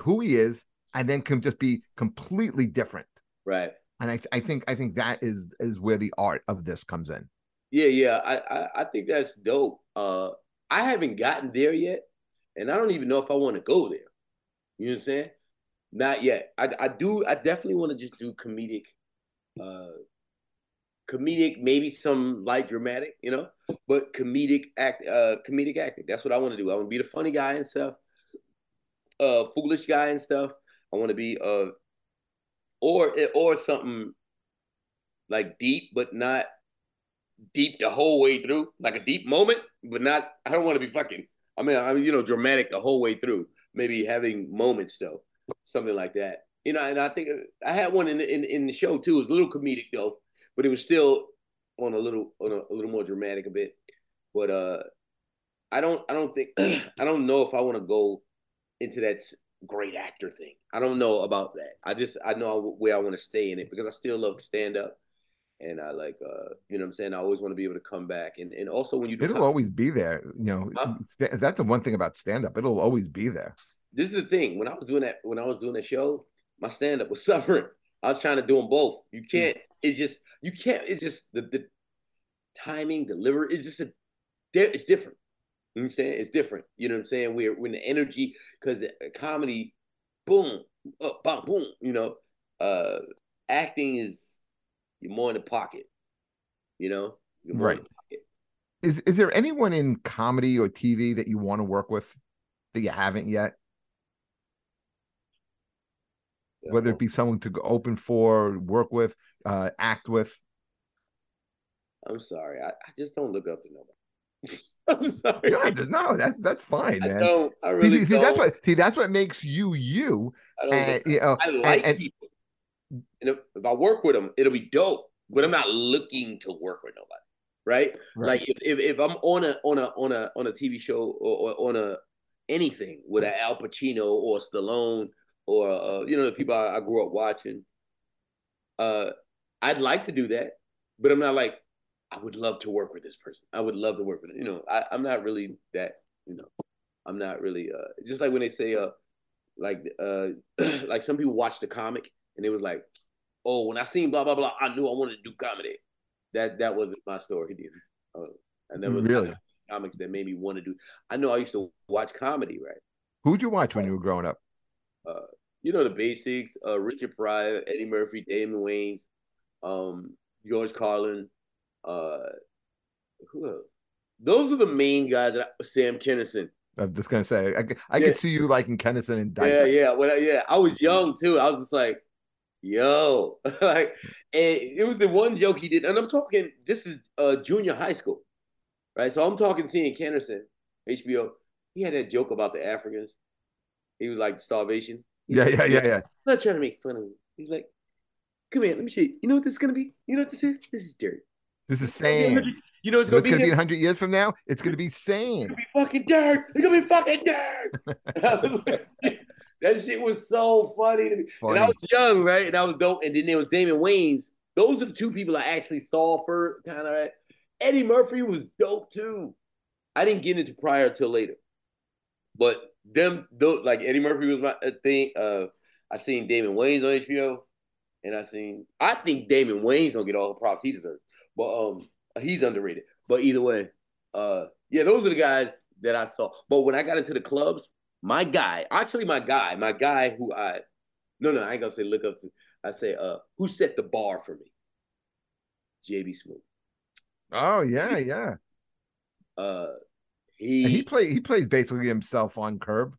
who he is, and then can just be completely different. Right. And I, I think I think that is is where the art of this comes in. Yeah, yeah. I, I, I think that's dope. Uh I haven't gotten there yet, and I don't even know if I want to go there. You know what I'm saying? Not yet. I, I do. I definitely want to just do comedic, uh, comedic, maybe some light dramatic, you know, but comedic act, uh, comedic acting. That's what I want to do. I want to be the funny guy and stuff, uh, foolish guy and stuff. I want to be uh or or something like deep, but not deep the whole way through, like a deep moment, but not. I don't want to be fucking. I mean, I mean, you know, dramatic the whole way through. Maybe having moments though, something like that. You know, and I think I had one in in, in the show too. It was a little comedic though, but it was still on a little on a, a little more dramatic a bit. But uh, I don't I don't think I don't know if I want to go into that great actor thing. I don't know about that. I just I know where I want to stay in it because I still love stand up. And I like, uh, you know, what I'm saying I always want to be able to come back, and and also when you it'll come, always be there. You know, huh? is that the one thing about stand up? It'll always be there. This is the thing. When I was doing that, when I was doing that show, my stand up was suffering. I was trying to do them both. You can't. It's just you can't. It's just the the timing, deliver. It's just a. It's different. You know what I'm saying? It's different. You know what I'm saying? We're, in the energy because comedy, boom, up, boom, boom. You know, uh, acting is you're more in the pocket. You know, right. Is is there anyone in comedy or TV that you want to work with that you haven't yet? Yeah, Whether it be someone to open for, work with, uh, act with. I'm sorry, I, I just don't look up to nobody. I'm sorry. No, no, that's that's fine, man. I don't. I really see, see that's what see that's what makes you you. I don't. And, you know, I like and, people, and if, if, I work with them, it'll be dope. But I'm not looking to work with nobody, right? right. Like if, if, if I'm on a on a on a on a TV show or, or on a anything with an Al Pacino or Stallone or uh, you know the people I, I grew up watching, uh, I'd like to do that, but I'm not like I would love to work with this person. I would love to work with it. You know, I, I'm not really that, you know, I'm not really uh just like when they say uh like uh like some people watch the comic and it was like, oh, when I seen blah blah blah, I knew I wanted to do comedy. That that wasn't my story either. Uh, and there really comics that made me want to do. I know I used to watch comedy, right? Who'd you watch when you were growing up? Uh, you know the basics: uh, Richard Pryor, Eddie Murphy, Damon Wayans, um, George Carlin, uh, who else? Those are the main guys. That I, Sam Kinison. I'm just gonna say, I, I yeah. could see you liking Kinison and Dice. Yeah, yeah. Well, yeah. I was young too. I was just like, yo, like, and it was the one joke he did. And I'm talking. This is uh junior high school, right? So I'm talking seeing Kinison, HBO. He had that joke about the Africans. He was like starvation. yeah, yeah, yeah, yeah. I'm not trying to make fun of him. He's like, come here, let me show you. You know what this is gonna be? You know what this is? This is dirt. This is sand. You know, it's gonna, be, gonna be 100 years from now. It's gonna be sand. It's gonna be fucking dirt. It's gonna be fucking dirt. that shit was so funny to me. Funny. And I was young, right? And I was dope. And then there was Damon Wayans. Those are the two people I actually saw for kind of. Right? Eddie Murphy was dope too. I didn't get into Pryor till later, but them, those, like Eddie Murphy was my thing. Uh, I seen Damon Wayans on HBO, and I seen. I think Damon Wayans don't get all the props he deserves. But um, he's underrated. But either way, uh, yeah, those are the guys that I saw. But when I got into the clubs, my guy, actually my guy, my guy who I, no, no, I ain't gonna say look up to. I say, uh, who set the bar for me? JB Smoove. Oh yeah, yeah. Uh, he and he play he plays basically himself on curb.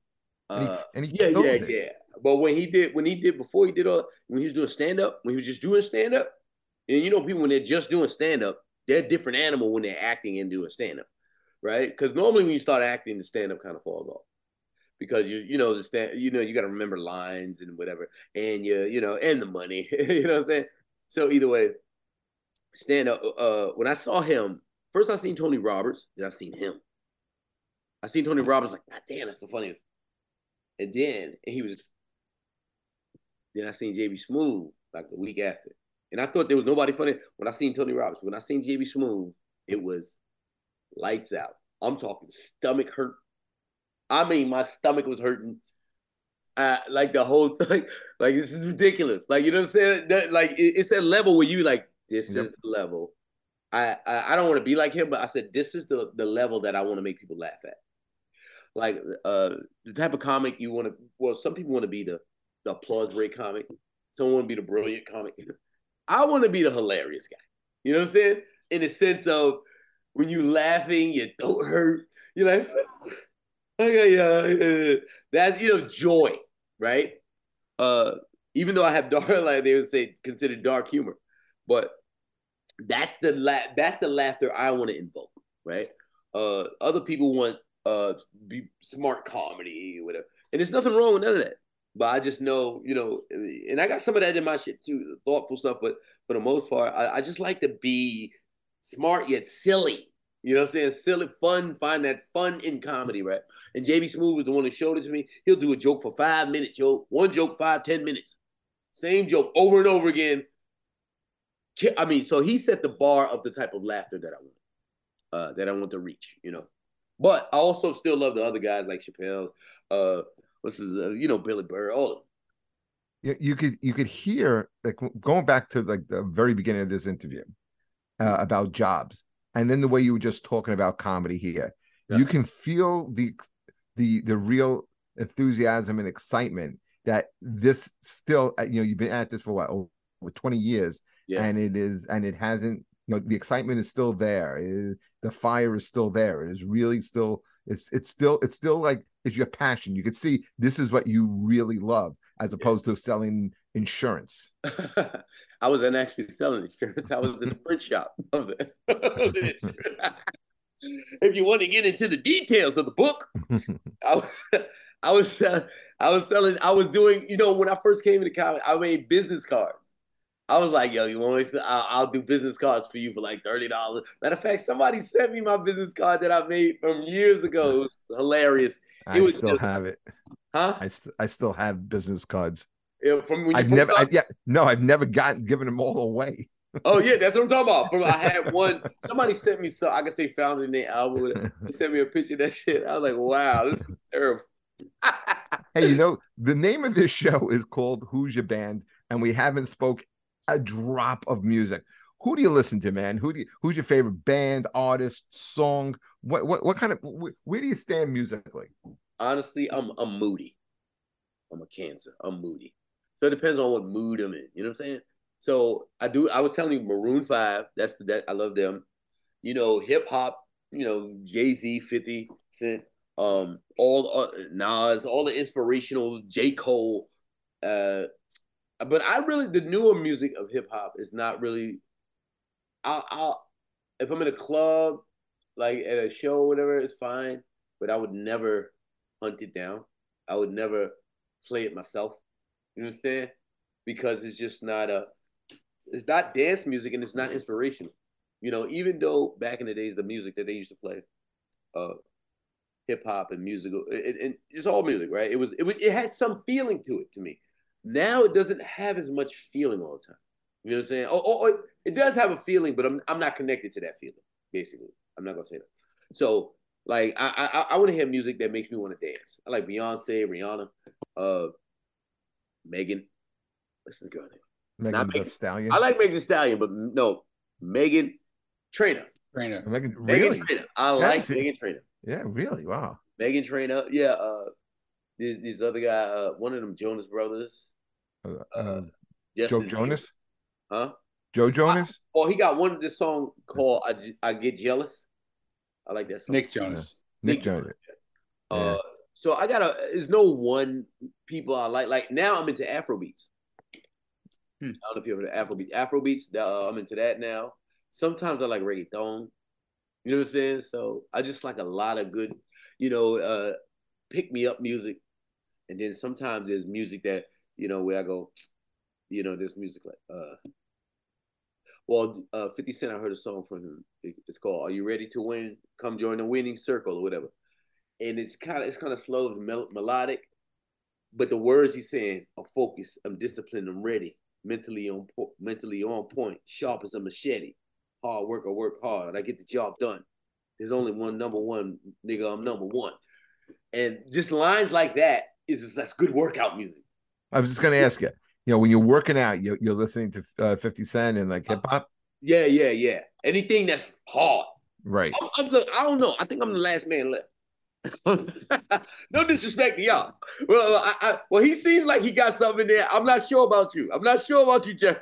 And he, uh, and he yeah, yeah, it. yeah. But when he did, when he did before he did all, when he was doing stand up, when he was just doing stand up, and you know, people when they're just doing stand up, they're a different animal when they're acting and doing stand up, right? Because normally when you start acting, the stand up kind of falls off because you you know the stand you know you got to remember lines and whatever and you you know and the money you know what I'm saying? So either way stand up uh when I saw him first I seen Tony Roberts then I seen him. I seen Tony Roberts like God damn that's the funniest. And then and he was then I seen JB Smoove like the week after. And I thought there was nobody funny when I seen Tony Roberts. When I seen JB Smoove it was lights out. I'm talking stomach hurt I mean, my stomach was hurting. Uh, like the whole thing, like this is ridiculous. Like you know what I'm saying? That, like it, it's that level where you like, this yep. is the level. I I, I don't want to be like him, but I said this is the the level that I want to make people laugh at. Like uh the type of comic you want to. Well, some people want to be the the applause rate comic. Some want to be the brilliant comic. I want to be the hilarious guy. You know what I'm saying? In the sense of when you laughing, your throat hurt. You're like. That's you know joy, right? Uh, even though I have dark, like they would say, considered dark humor, but that's the la- that's the laughter I want to invoke, right? Uh, other people want uh be smart comedy, or whatever, and there's nothing wrong with none of that. But I just know, you know, and I got some of that in my shit too, thoughtful stuff. But for the most part, I, I just like to be smart yet silly, you know what I'm saying? Silly, fun, find that fun in comedy, right? And JB Smoove was the one that showed it to me. He'll do a joke for five minutes, yo. One joke, five, ten minutes. Same joke over and over again. I mean, so he set the bar of the type of laughter that I want, uh, that I want to reach, you know. But I also still love the other guys like Chappelle, uh, what's his, uh, you know, Billy Burr, all of them. You, could you could hear like going back to like the very beginning of this interview uh, about jobs and then the way you were just talking about comedy here yeah. you can feel the the the real enthusiasm and excitement that this still uh, you know you've been at this for what over 20 years yeah. and it is and it hasn't you know the excitement is still there is, the fire is still there it is really still it's it's still it's still like it's your passion you can see this is what you really love as opposed yeah. to selling insurance I wasn't actually selling insurance. I was in the print shop of it. if you want to get into the details of the book, I was, I was, uh, I was selling. I was doing. You know, when I first came into college, I made business cards. I was like, yo, you want to? I'll, I'll do business cards for you for like thirty dollars. Matter of fact, somebody sent me my business card that I made from years ago. It was hilarious. I was still just, have it. Huh? I, st- I still have business cards from when I've never, I, yeah, no, I've never gotten given them all away. oh yeah, that's what I'm talking about. From I had one. Somebody sent me so I guess they found it in their album. They sent me a picture of that shit. I was like, wow, this is terrible. hey, you know the name of this show is called "Who's Your Band," and we haven't spoke a drop of music. Who do you listen to, man? Who do you, who's your favorite band, artist, song? What what what kind of where do you stand musically? Honestly, I'm I'm moody. I'm a Cancer. I'm moody. So it depends on what mood I'm in. You know what I'm saying? So I do. I was telling you, Maroon Five. That's the that I love them. You know, hip hop. You know, Jay Z, Fifty Cent, um, all uh, Nas, all the inspirational J Cole. Uh, but I really the newer music of hip hop is not really. I'll, I'll if I'm in a club, like at a show, whatever, it's fine. But I would never hunt it down. I would never play it myself. You know what I'm saying? Because it's just not a, it's not dance music and it's not inspirational. You know, even though back in the days the music that they used to play, uh, hip hop and musical, it, it's all music, right? It was, it was, it had some feeling to it to me. Now it doesn't have as much feeling all the time. You know what I'm saying? Oh, oh, oh it does have a feeling, but I'm, I'm not connected to that feeling. Basically, I'm not gonna say that. So, like, I, I, I want to hear music that makes me want to dance. I like Beyonce, Rihanna. Uh, Megan. What's this girl name? Megan Thee Stallion. I like Megan Thee Stallion, but no, Meghan Trainor. Trainor. Meghan, really? Meghan Trainor. I like Meghan Trainor. Yeah, really? Wow. Meghan Trainor. Yeah. Uh, these, these other guy, uh, one of them Jonas brothers. Uh, uh, Joe Jonas. Huh? Joe Jonas. I, oh, he got one of this song called "I, I Get Jealous." I like that song. Nick Jonas. Yeah. Nick, Nick Jonas. Jonas. Uh, so I gotta. There's no one people I like. Like now, I'm into Afro beats. Hmm. I don't know if you ever Afro beats. Afro beats. Uh, I'm into that now. Sometimes I like reggaeton. You know what I'm saying? So I just like a lot of good. You know, uh, pick me up music, and then sometimes there's music that you know where I go, you know, there's music like uh. Well, uh, 50 Cent, I heard a song from him. It's called "Are You Ready to Win? Come join the winning circle" or whatever. And it's kind of it's kind of slow, it's mel- melodic, but the words he's saying are focused. I'm disciplined. I'm ready. Mentally on po- mentally on point. Sharp as a machete. Hard work. I work hard. I get the job done. There's only one number one nigga. I'm number one. And just lines like that is just that's good workout music. I was just going to ask you. You know, when you're working out, you're, you're listening to uh, 50 Cent and like hip hop. Yeah, yeah, yeah. Anything that's hard. Right. I'm, I'm, look, I don't know. I think I'm the last man left. No disrespect to y'all. Well, I, I, well, he seems like he got something there. I'm not sure about you. I'm not sure about you, Jeff.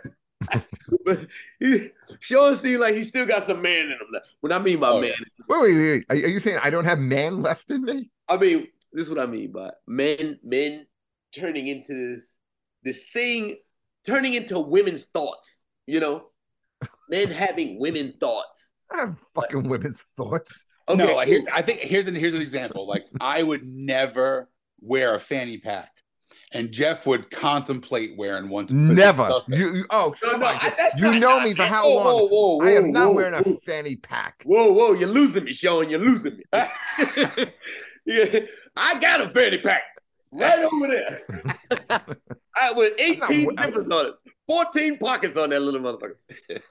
but he sure seems like he still got some man in him. When I mean by Oh, man, Wait, wait, wait. Are you saying I don't have man left in me? I mean this is what I mean by men. Men turning into this this thing, turning into women's thoughts. You know, men having women thoughts. I have fucking women's thoughts. Okay, no, here, I think here's an here's an example. Like I would never wear a fanny pack, and Jeff would contemplate wearing one. to Never. You, you oh, No, no. I- that's you not- know I- me for I- how whoa, long? Whoa, whoa, I am whoa, not whoa, wearing a whoa. fanny pack. Whoa, whoa, you're losing me, Sean. You're losing me. yeah, I got a fanny pack right over there. I with 18 I'm not- zippers on it, 14 pockets on that little motherfucker. Okay.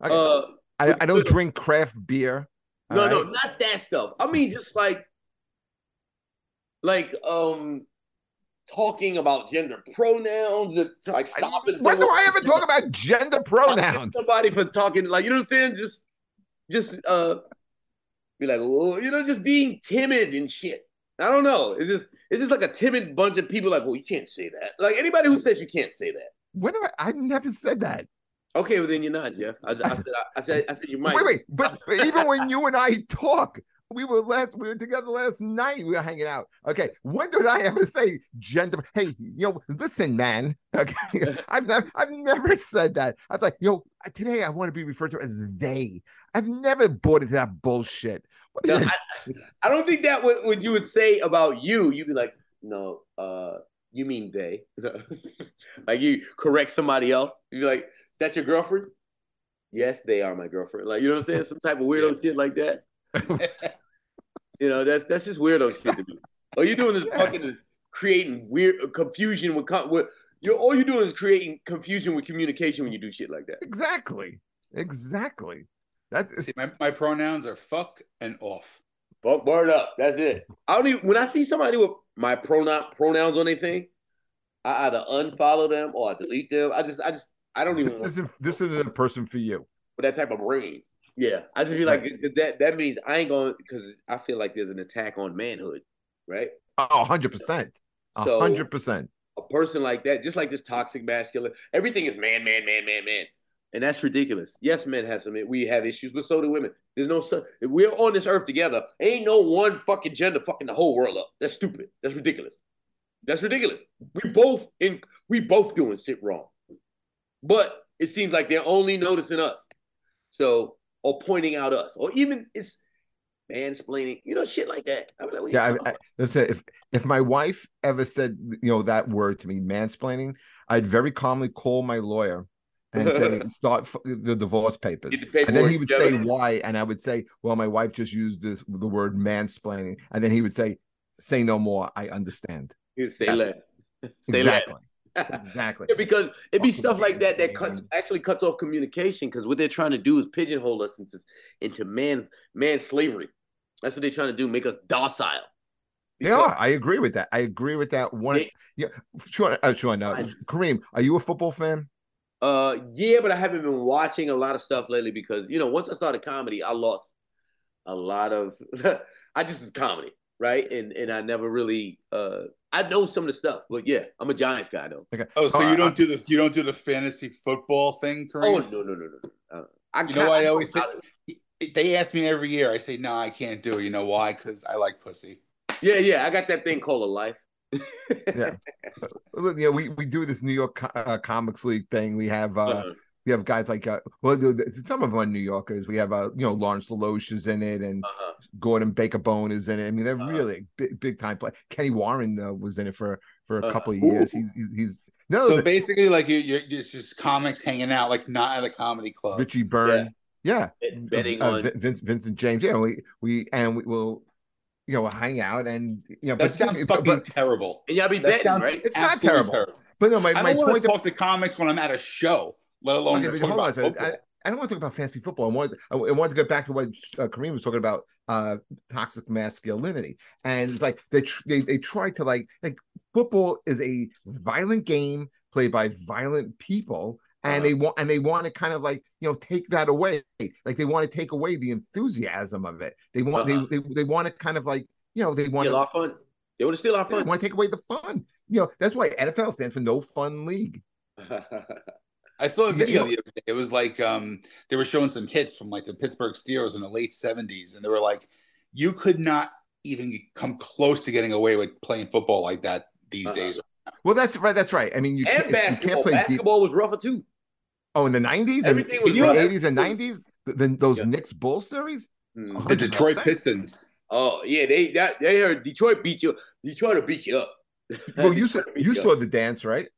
Uh, I, I don't drink craft beer. No, all no, right? not that stuff. I mean, just like, like, um, talking about gender pronouns, like stopping. When do I ever talk about gender pronouns? somebody for talking like you know what I'm saying? Just just uh be like, oh, you know, just being timid and shit. I don't know. It's just it's just like a timid bunch of people like, well, you can't say that. Like anybody who says you can't say that. When do I? I've never said that. Okay, well then you're not, Jeff. I, I said I, I said I said you might. Wait, wait. But even when you and I talk, we were last we were together last night. We were hanging out. Okay. When did I ever say gender? Hey, you know, listen, man. Okay. I've never I've never said that. I was like, yo, today I want to be referred to as they. I've never bought into that bullshit. No. I, I don't think that what, what you would say about you. You'd be like, no, uh, you mean they. like you correct somebody else. You'd be like, that's your girlfriend? Yes, they are my girlfriend. Like, you know what I'm saying? Some type of weirdo shit like that. You know, that's that's just weirdo shit to me. All you're doing is fucking creating weird uh, confusion with, con- with you're all you're doing is creating confusion with communication when you do shit like that. exactly. Exactly. That See, my, my pronouns are fuck and off. Fuck word up. That's it. I don't even when I see somebody with my pronoun pronouns on anything, I either unfollow them or I delete them. I just I just I don't even this isn't this isn't a person for you. But that type of brain. Yeah. I just feel like that that means I ain't going to, because I feel like there's an attack on manhood, right? Oh, 100 percent. So- hundred percent. a person like that, just like this toxic masculine, everything is man, man, man, man, man. And that's ridiculous. Yes, men have some, we have issues, but so do women. There's no, we're on this earth together, ain't no one fucking gender fucking the whole world up. That's stupid. That's ridiculous. That's ridiculous. We both in, we both doing shit wrong. But it seems like they're only noticing us. So, or pointing out us, or even it's mansplaining, you know, shit like that. I'm like, Yeah, I, I, let's say if if my wife ever said you know that word to me, mansplaining, I'd very calmly call my lawyer and say start the divorce papers, the and then he would together. say why, and I would say, well, my wife just used this the word mansplaining, and then he would say, say no more, I understand. You say Yes. less. Say exactly, less. Exactly. Yeah, because it'd be stuff like that that cuts actually cuts off communication because what they're trying to do is pigeonhole us into into man man slavery. That's what they're trying to do, make us docile. They are. I agree with that. I agree with that. One, They- yeah, sure. Uh, sure. No, Fine. Kareem, are you a football fan? Uh, yeah, but I haven't been watching a lot of stuff lately because you know once I started comedy, I lost a lot of. I just is comedy, right? And and I never really. uh I know some of the stuff, but yeah, I'm a Giants guy though. Okay. Oh, so Oh, you I- don't do the you don't do the fantasy football thing, Kareem? Oh no no no no! no. Uh, I You know why I always say they ask me every year. I say no, I can't do. it. You know why? Because I like pussy. Yeah yeah, I got that thing called a life. Yeah. Yeah, we, we do this New York uh, Comics League thing. We have uh, Uh-huh. We have guys like uh, well, some of them are New Yorkers. We have uh, you know, Lawrence LaLoche is in it, and uh-huh. Gordon Baker Bone is in it. I mean, they're uh-huh. really big, big time play. Kenny Warren uh, was in it for for a uh-huh. couple of years. He's he's no. So basically, like you, you're it's just comics hanging out, like not at a comedy club. Richie Byrne, yeah, yeah. betting uh, on Vince, Vincent James. Yeah, we we and we will you know, hang out and you know, that but sounds fucking but, terrible. And y'all be betting, sounds, right? It's not terrible. terrible. But no, my, I my don't point to talk to comics when I'm at a show, let alone okay, about football. I, I, don't want to talk about fancy football. I want I want to go back to what uh, Kareem was talking about uh toxic masculinity and it's like they they they try to like like football is a violent game played by violent people and uh-huh. they want and they want to kind of like you know take that away like they want to take away the enthusiasm of it they want uh-huh. they, they they want to kind of like you know they want to a lot of fun they want to steal our fun they want to take away the fun you know that's why nfl stands for no fun league I saw a video the other day. It was like um, they were showing some hits from like the Pittsburgh Steelers in the late '70s, and they were like, "You could not even come close to getting away with playing football like that these uh-huh. days." Well, that's right. That's right. I mean, you and can't, basketball. You can't play basketball deep. was rougher too. Oh, in the nineties, everything was in the eighties and nineties. Then those yeah. Knicks Bull series, mm. the Detroit Pistons. Oh yeah, they that they heard Detroit beat you. Detroit will beat you up. well, you saw you saw the dance, right?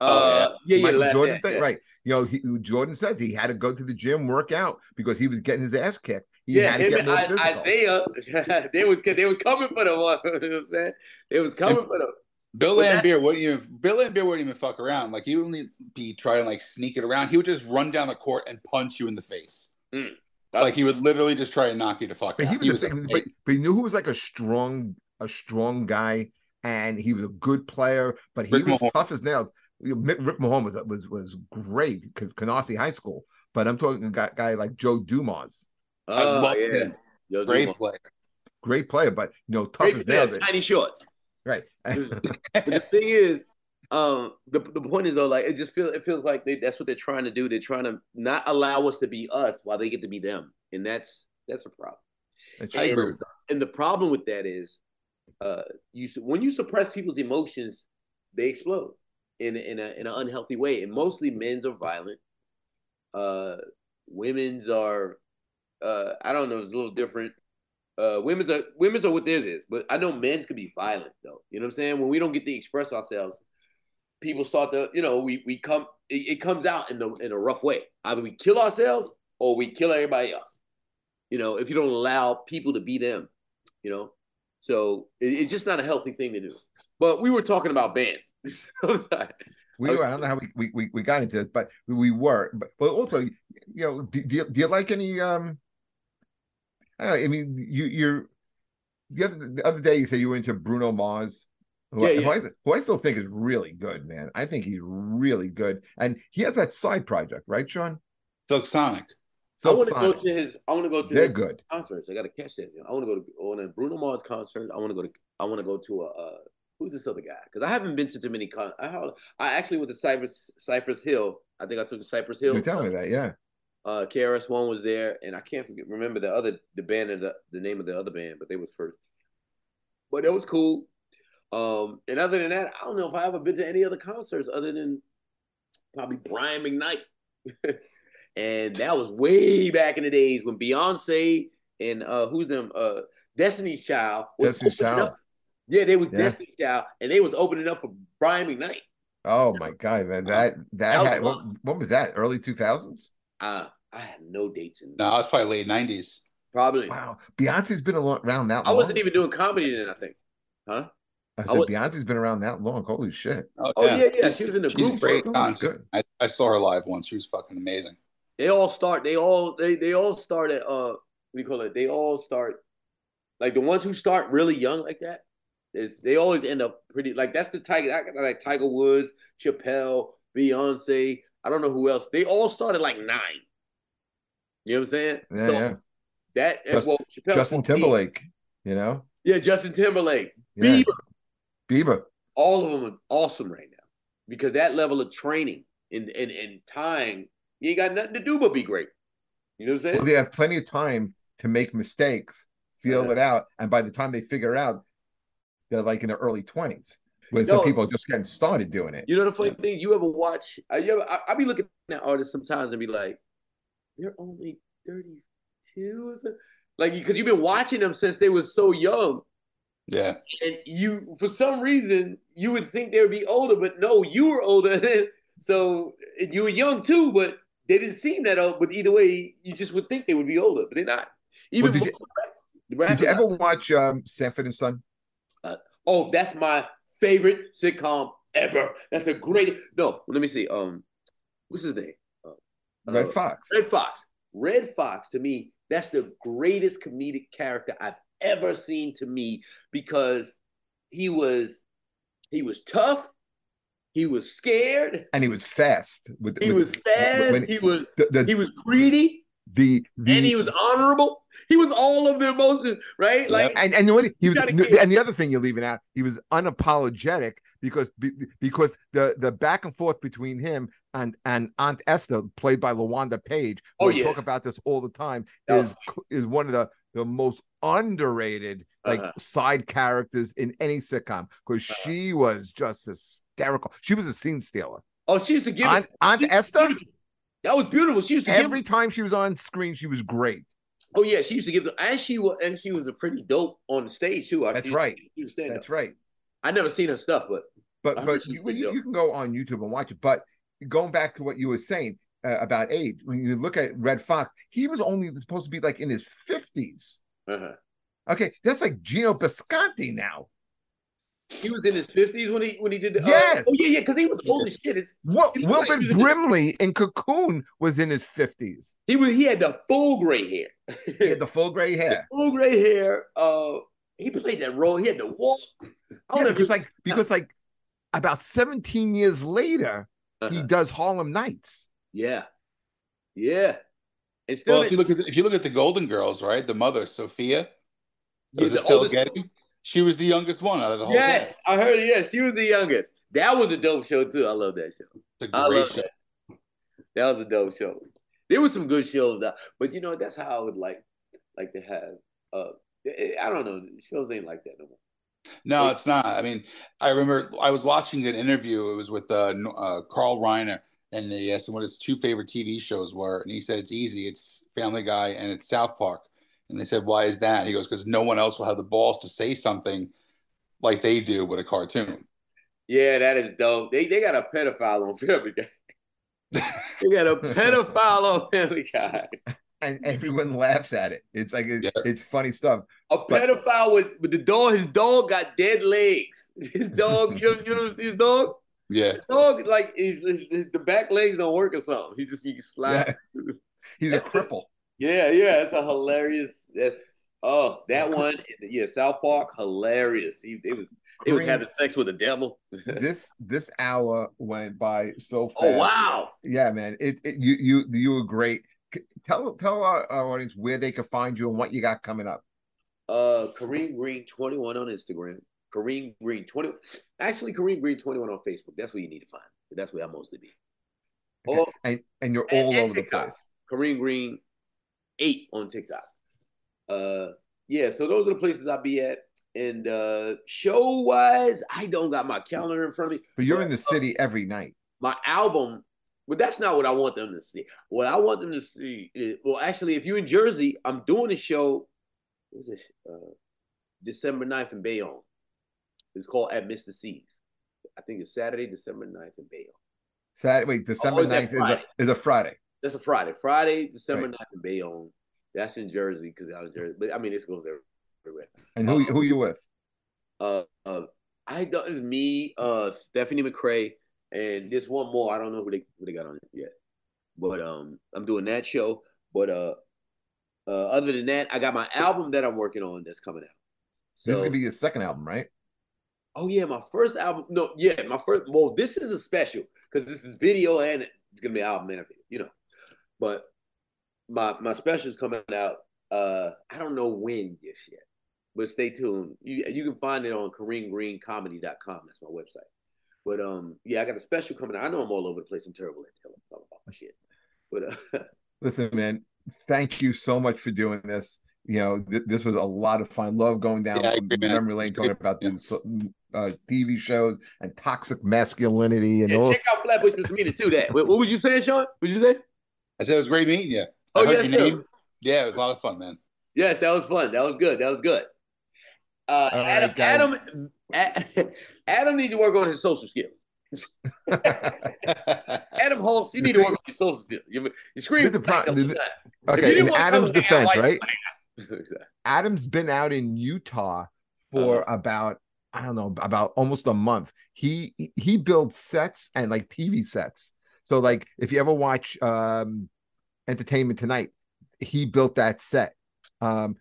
Uh, yeah, yeah, yeah Jordan thing, yeah. right? You know, he, Jordan says he had to go to the gym, work out because he was getting his ass kicked. He yeah, had to get more I. Isaiah, they was they was coming for them. You know what I'm They was coming and, for them. Bill Laimbeer wouldn't even Bill Laimbeer wouldn't even fuck around. Like he wouldn't be trying to like sneak it around. He would just run down the court and punch you in the face. Mm. Like he would literally just try to knock you to fuck but out. He was, he was but, but he knew who was like a strong a strong guy and he was a good player, but he Rick was Mahorn. tough as nails. Rick Mahorn was was was great because Canarsie High School, but I'm talking a guy, guy like Joe Dumars. Oh, I loved yeah. him. Joe great Dumars. player, great player, but you know tough great as nails. Tiny shorts. Right. but the thing is, um, the, the point is though, like it just feels it feels like they, that's what they're trying to do. They're trying to not allow us to be us while they get to be them, and that's that's a problem. And, and, the problem with that is, uh, you when you suppress people's emotions, they explode in in a in an unhealthy way, and mostly men's are violent. Uh, women's are, uh, I don't know, it's a little different. Uh, women's are women's are what theirs is, but I know men's can be violent though. You know what I'm saying? When we don't get to express ourselves, people start to, you know, we we come it, it comes out in the in a rough way. Either we kill ourselves or we kill everybody else. You know, if you don't allow people to be them, you know. So it, it's just not a healthy thing to do. But we were talking about bands. we were. I don't know how we, we, we got into this, but we were. But, but also, you know, do, do, you, do you like any um I, I mean, you, you're the other, the other day you said you were into Bruno Mars, who, yeah, I, yeah. Who, I, who I still think is really good, man. I think he's really good, and he has that side project, right, Sean? Silk Sonic. Silk I want to go to his. I want to go to. They're good concerts. I got to catch this. I want to go to on a Bruno Mars concert. I want to go to. I want to go to a. Uh, who's this other guy? Because I haven't been to too many. Con- I, I actually went to Cypress Cypress Hill. I think I took Cypress Hill. You tell me that, yeah. Uh, KRS One was there, and I can't forget remember the other the band and the, the name of the other band, but they was first. But it was cool. Um, and other than that, I don't know if I ever been to any other concerts other than probably Brian McKnight. and that was way back in the days when Beyonce and uh who's them uh Destiny's Child was Destiny's Child. Up. Yeah, they was yeah. Destiny's Child, and they was opening up for Brian McKnight. Oh my god, man! That that, that had, what, what was that? Early two thousands? Uh, I have no dates in. No, it was probably late nineties. Probably. Wow, Beyonce's been around that. Long. I wasn't even doing comedy then. I think. Huh? I said I was, Beyonce's been around that long. Holy shit! Oh, oh yeah, yeah. She was in the She's group. Great concert. I, I, saw her live once. She was fucking amazing. They all start. They all they they all start at uh what do you call it? They all start like the ones who start really young like that. Is they always end up pretty like that's the Tiger like Tiger Woods, Chappelle, Beyonce. I don't know who else. They all started like nine. You know what I'm saying? Yeah, so yeah. That Just, well, Chappelle Justin Timberlake. You know? Yeah, Justin Timberlake, yeah. Bieber, Bieber. All of them are awesome right now because that level of training and and, and time, you ain't got nothing to do but be great. You know what I'm saying? Well, they have plenty of time to make mistakes, feel uh-huh. it out, and by the time they figure out, they're like in their early twenties. when some people are just getting started doing it. You know the funny yeah. thing? You ever watch? I, you ever, I, I be looking at artists sometimes and be like, they're only 32 like because you've been watching them since they were so young. Yeah. And you for some reason you would think they would be older, but no, you were older. so you were young too, but they didn't seem that old. But either way, you just would think they would be older, but they're not. Even well, did, you, did you ever watch um, Sanford and Son? Uh, oh, that's my favorite sitcom ever. That's the greatest. No, let me see. Um, what's his name? Uh, Redd Foxx. Redd Foxx. Redd Foxx. to me, that's the greatest comedic character I've ever seen to me because he was he was tough, he was scared, and he was fast. With, he with, was fast. When, he was the, the, he was greedy. The, the, and he was honorable. He was all of the emotions, right? Like and and, what he was, and the other thing you're leaving out, he was unapologetic because because the the back and forth between him and and Aunt Esther, played by LaWanda Page, oh, we yeah. talk about this all the time, is is one of the the most underrated like uh-huh. side characters in any sitcom because uh-huh. she was just hysterical. She was a scene stealer. Oh, she used to give Aunt, Aunt Esther. That was beautiful. She used to every give... time she was on screen, she was great. Oh yeah, she used to give them, and she was, and she was a pretty dope on the stage too. I, That's right. That's right. I never seen her stuff, but but but you, you, you, can go on YouTube and watch it. But going back to what you were saying uh, about age, when you look at Redd Foxx, he was only supposed to be like in his 50s uh-huh. Okay, that's like Gino Bisconti now. He was in his fifties when he when he did the. Uh, yes. Uh, oh yeah, yeah, because he was old as shit. It's, what Wilford Brimley in Cocoon was in his fifties. He was. He had the full gray hair. he had the full gray hair. The full gray hair. Uh, he played that role. He had the walk. Yeah, because like because like about seventeen years later, uh-huh. he does Harlem Nights. Yeah, yeah. And still, well, if you look at the, if you look at the Golden Girls, right, the mother Sophia, was still getting. She was the youngest one out of the whole. Yes, I heard it. Yes, she was the youngest. That was a dope show too. I love that show. It's a great show. That. that. was a dope show. There was some good shows, but you know that's how I would like like to have. Uh, I don't know. Shows ain't like that no more. No, it's not. I mean, I remember I was watching an interview. It was with uh, uh, Carl Reiner, and they asked him what his two favorite TV shows were, and he said it's easy. It's Family Guy and it's South Park. And they said, "Why is that?" He goes, "Because no one else will have the balls to say something like they do with a cartoon." Yeah, that is dope. They they got a pedophile on Family Guy. they got a pedophile on Family Guy. And everyone laughs at it. It's like it's, yeah. it's funny stuff. A pedophile but, with, with the dog. His dog got dead legs. His dog, you, you know, his dog. Yeah, his dog like his, his, the back legs don't work or something. He just be sliding. Yeah. He's a cripple. Yeah, yeah, it's a hilarious. That's oh that one. Yeah, South Park, hilarious. He it was it was having sex with the devil. this this hour went by so oh, fast. Oh wow! Yeah, man. It, it you you you were great. Tell tell our, our audience where they can find you and what you got coming up. Uh, Kareem Green twenty one on Instagram. Kareem Green twenty. Actually, Kareem Green twenty one on Facebook. That's where you need to find. That's where I mostly be. Oh, and and you're all and, over the place. Kareem Green eight on TikTok. Uh, yeah, so those are the places I'll be at. And uh, show wise, I don't got my calendar in front of me. But you're in the city every night. My album, but that's not what I want them to see. What I want them to see is, well, actually, if you're in Jersey, I'm doing a show. What is it? Uh, December 9th in Bayonne. It's called At Mr. C's. I think it's Saturday, December 9th in Bayonne. Saturday, wait, December oh, 9th is a, is a Friday. That's a Friday. Friday, December right. 9th in Bayonne. That's in Jersey because I was Jersey. But I mean, this goes everywhere. And who um, who you with? Uh, uh, I don't. It's me, uh, Stephanie McCray, and this one more. I don't know who they who they got on it yet. But um, I'm doing that show. But uh, uh, other than that, I got my album that I'm working on that's coming out. So, this is gonna be your second album, right? Oh yeah, my first album. No, yeah, my first. Well, this is a special because this is video and it's gonna be album and everything, you know. But my my special is coming out. Uh, I don't know when just yet, but stay tuned. You you can find it on KareemGreenComedy.com. That's my website. But um, yeah, I got a special coming out. I know I'm all over the place. I'm terrible at telling about my shit. But uh, listen, man, thank you so much for doing this. you know, th- this was a lot of fun. Love going down Yeah, I agree, man. memory lane, talking about Yeah. these uh, TV shows and toxic masculinity and Yeah, all. check out Flatbush Misdemeanor too. That. What, what was you saying, Sean? What would you say? I said it was great meeting you. Oh, I heard yes, your sir. name. Yeah, it was a lot of fun, man. Yes, that was fun. That was good. That was good. Uh, All right, Adam, guys. Adam, Adam needs to work on his social skills. Adam Holtz, you need to work on your social skills. You, you scream This the pro- all the time. If you okay, in Adam's come hang out, defense, right? Adam's been out in Utah for Uh-huh. about I don't know about almost a month. He he builds sets and like TV sets. So like if you ever watch um Entertainment Tonight, he built that set. Um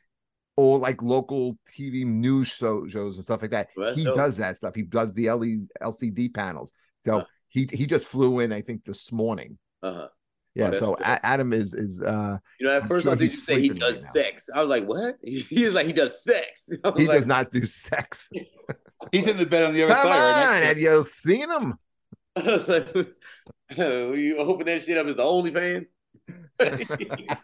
or like local TV news show, shows and stuff like that. Well, he dope. does that stuff. He does the LE, LCD panels. So Huh. he he just flew in I think this morning. Uh-huh. Yeah, that's so. A- Adam is is uh You know, at I'm first sure I he's you say he does right sex. I was like, what? He was like, he does sex. He like, does not do sex. He's in the bed on the other Come side right on, to have you seen him? Were you hoping that shit up as the OnlyFans?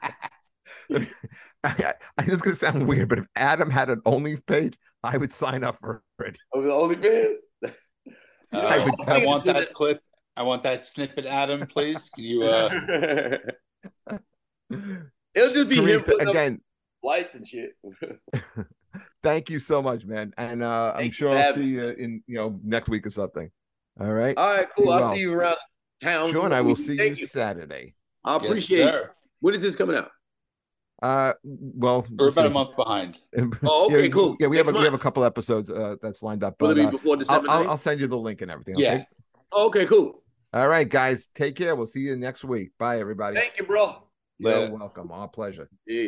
I, I just gonna sound weird, but if Adam had an Only page, I would sign up for it. Over the OnlyFans? Uh, I would- I want that clip. I want that snippet, Adam. Please, can you? Uh, It'll just be him Kareem, putting up again, lights and shit. thank you so much, man. And uh, I'm sure I'll see you in you know next week or something. All right. All right, cool. Be I'll well. see you around town. Sean, I will see you you. Saturday. I yes, appreciate it. sir. When is this coming out? Uh, well, We're about a month behind. Oh, okay, yeah, cool. Yeah, we have a, Next we have a couple episodes uh, that's lined up, Will it but be uh, before I'll, December I'll, I'll send you the link and everything. Yeah. Okay. Oh, okay, cool. All right, guys. Take care. We'll see you next week. Bye, everybody. Thank you, bro. You're Later. welcome. Our pleasure. Yeah.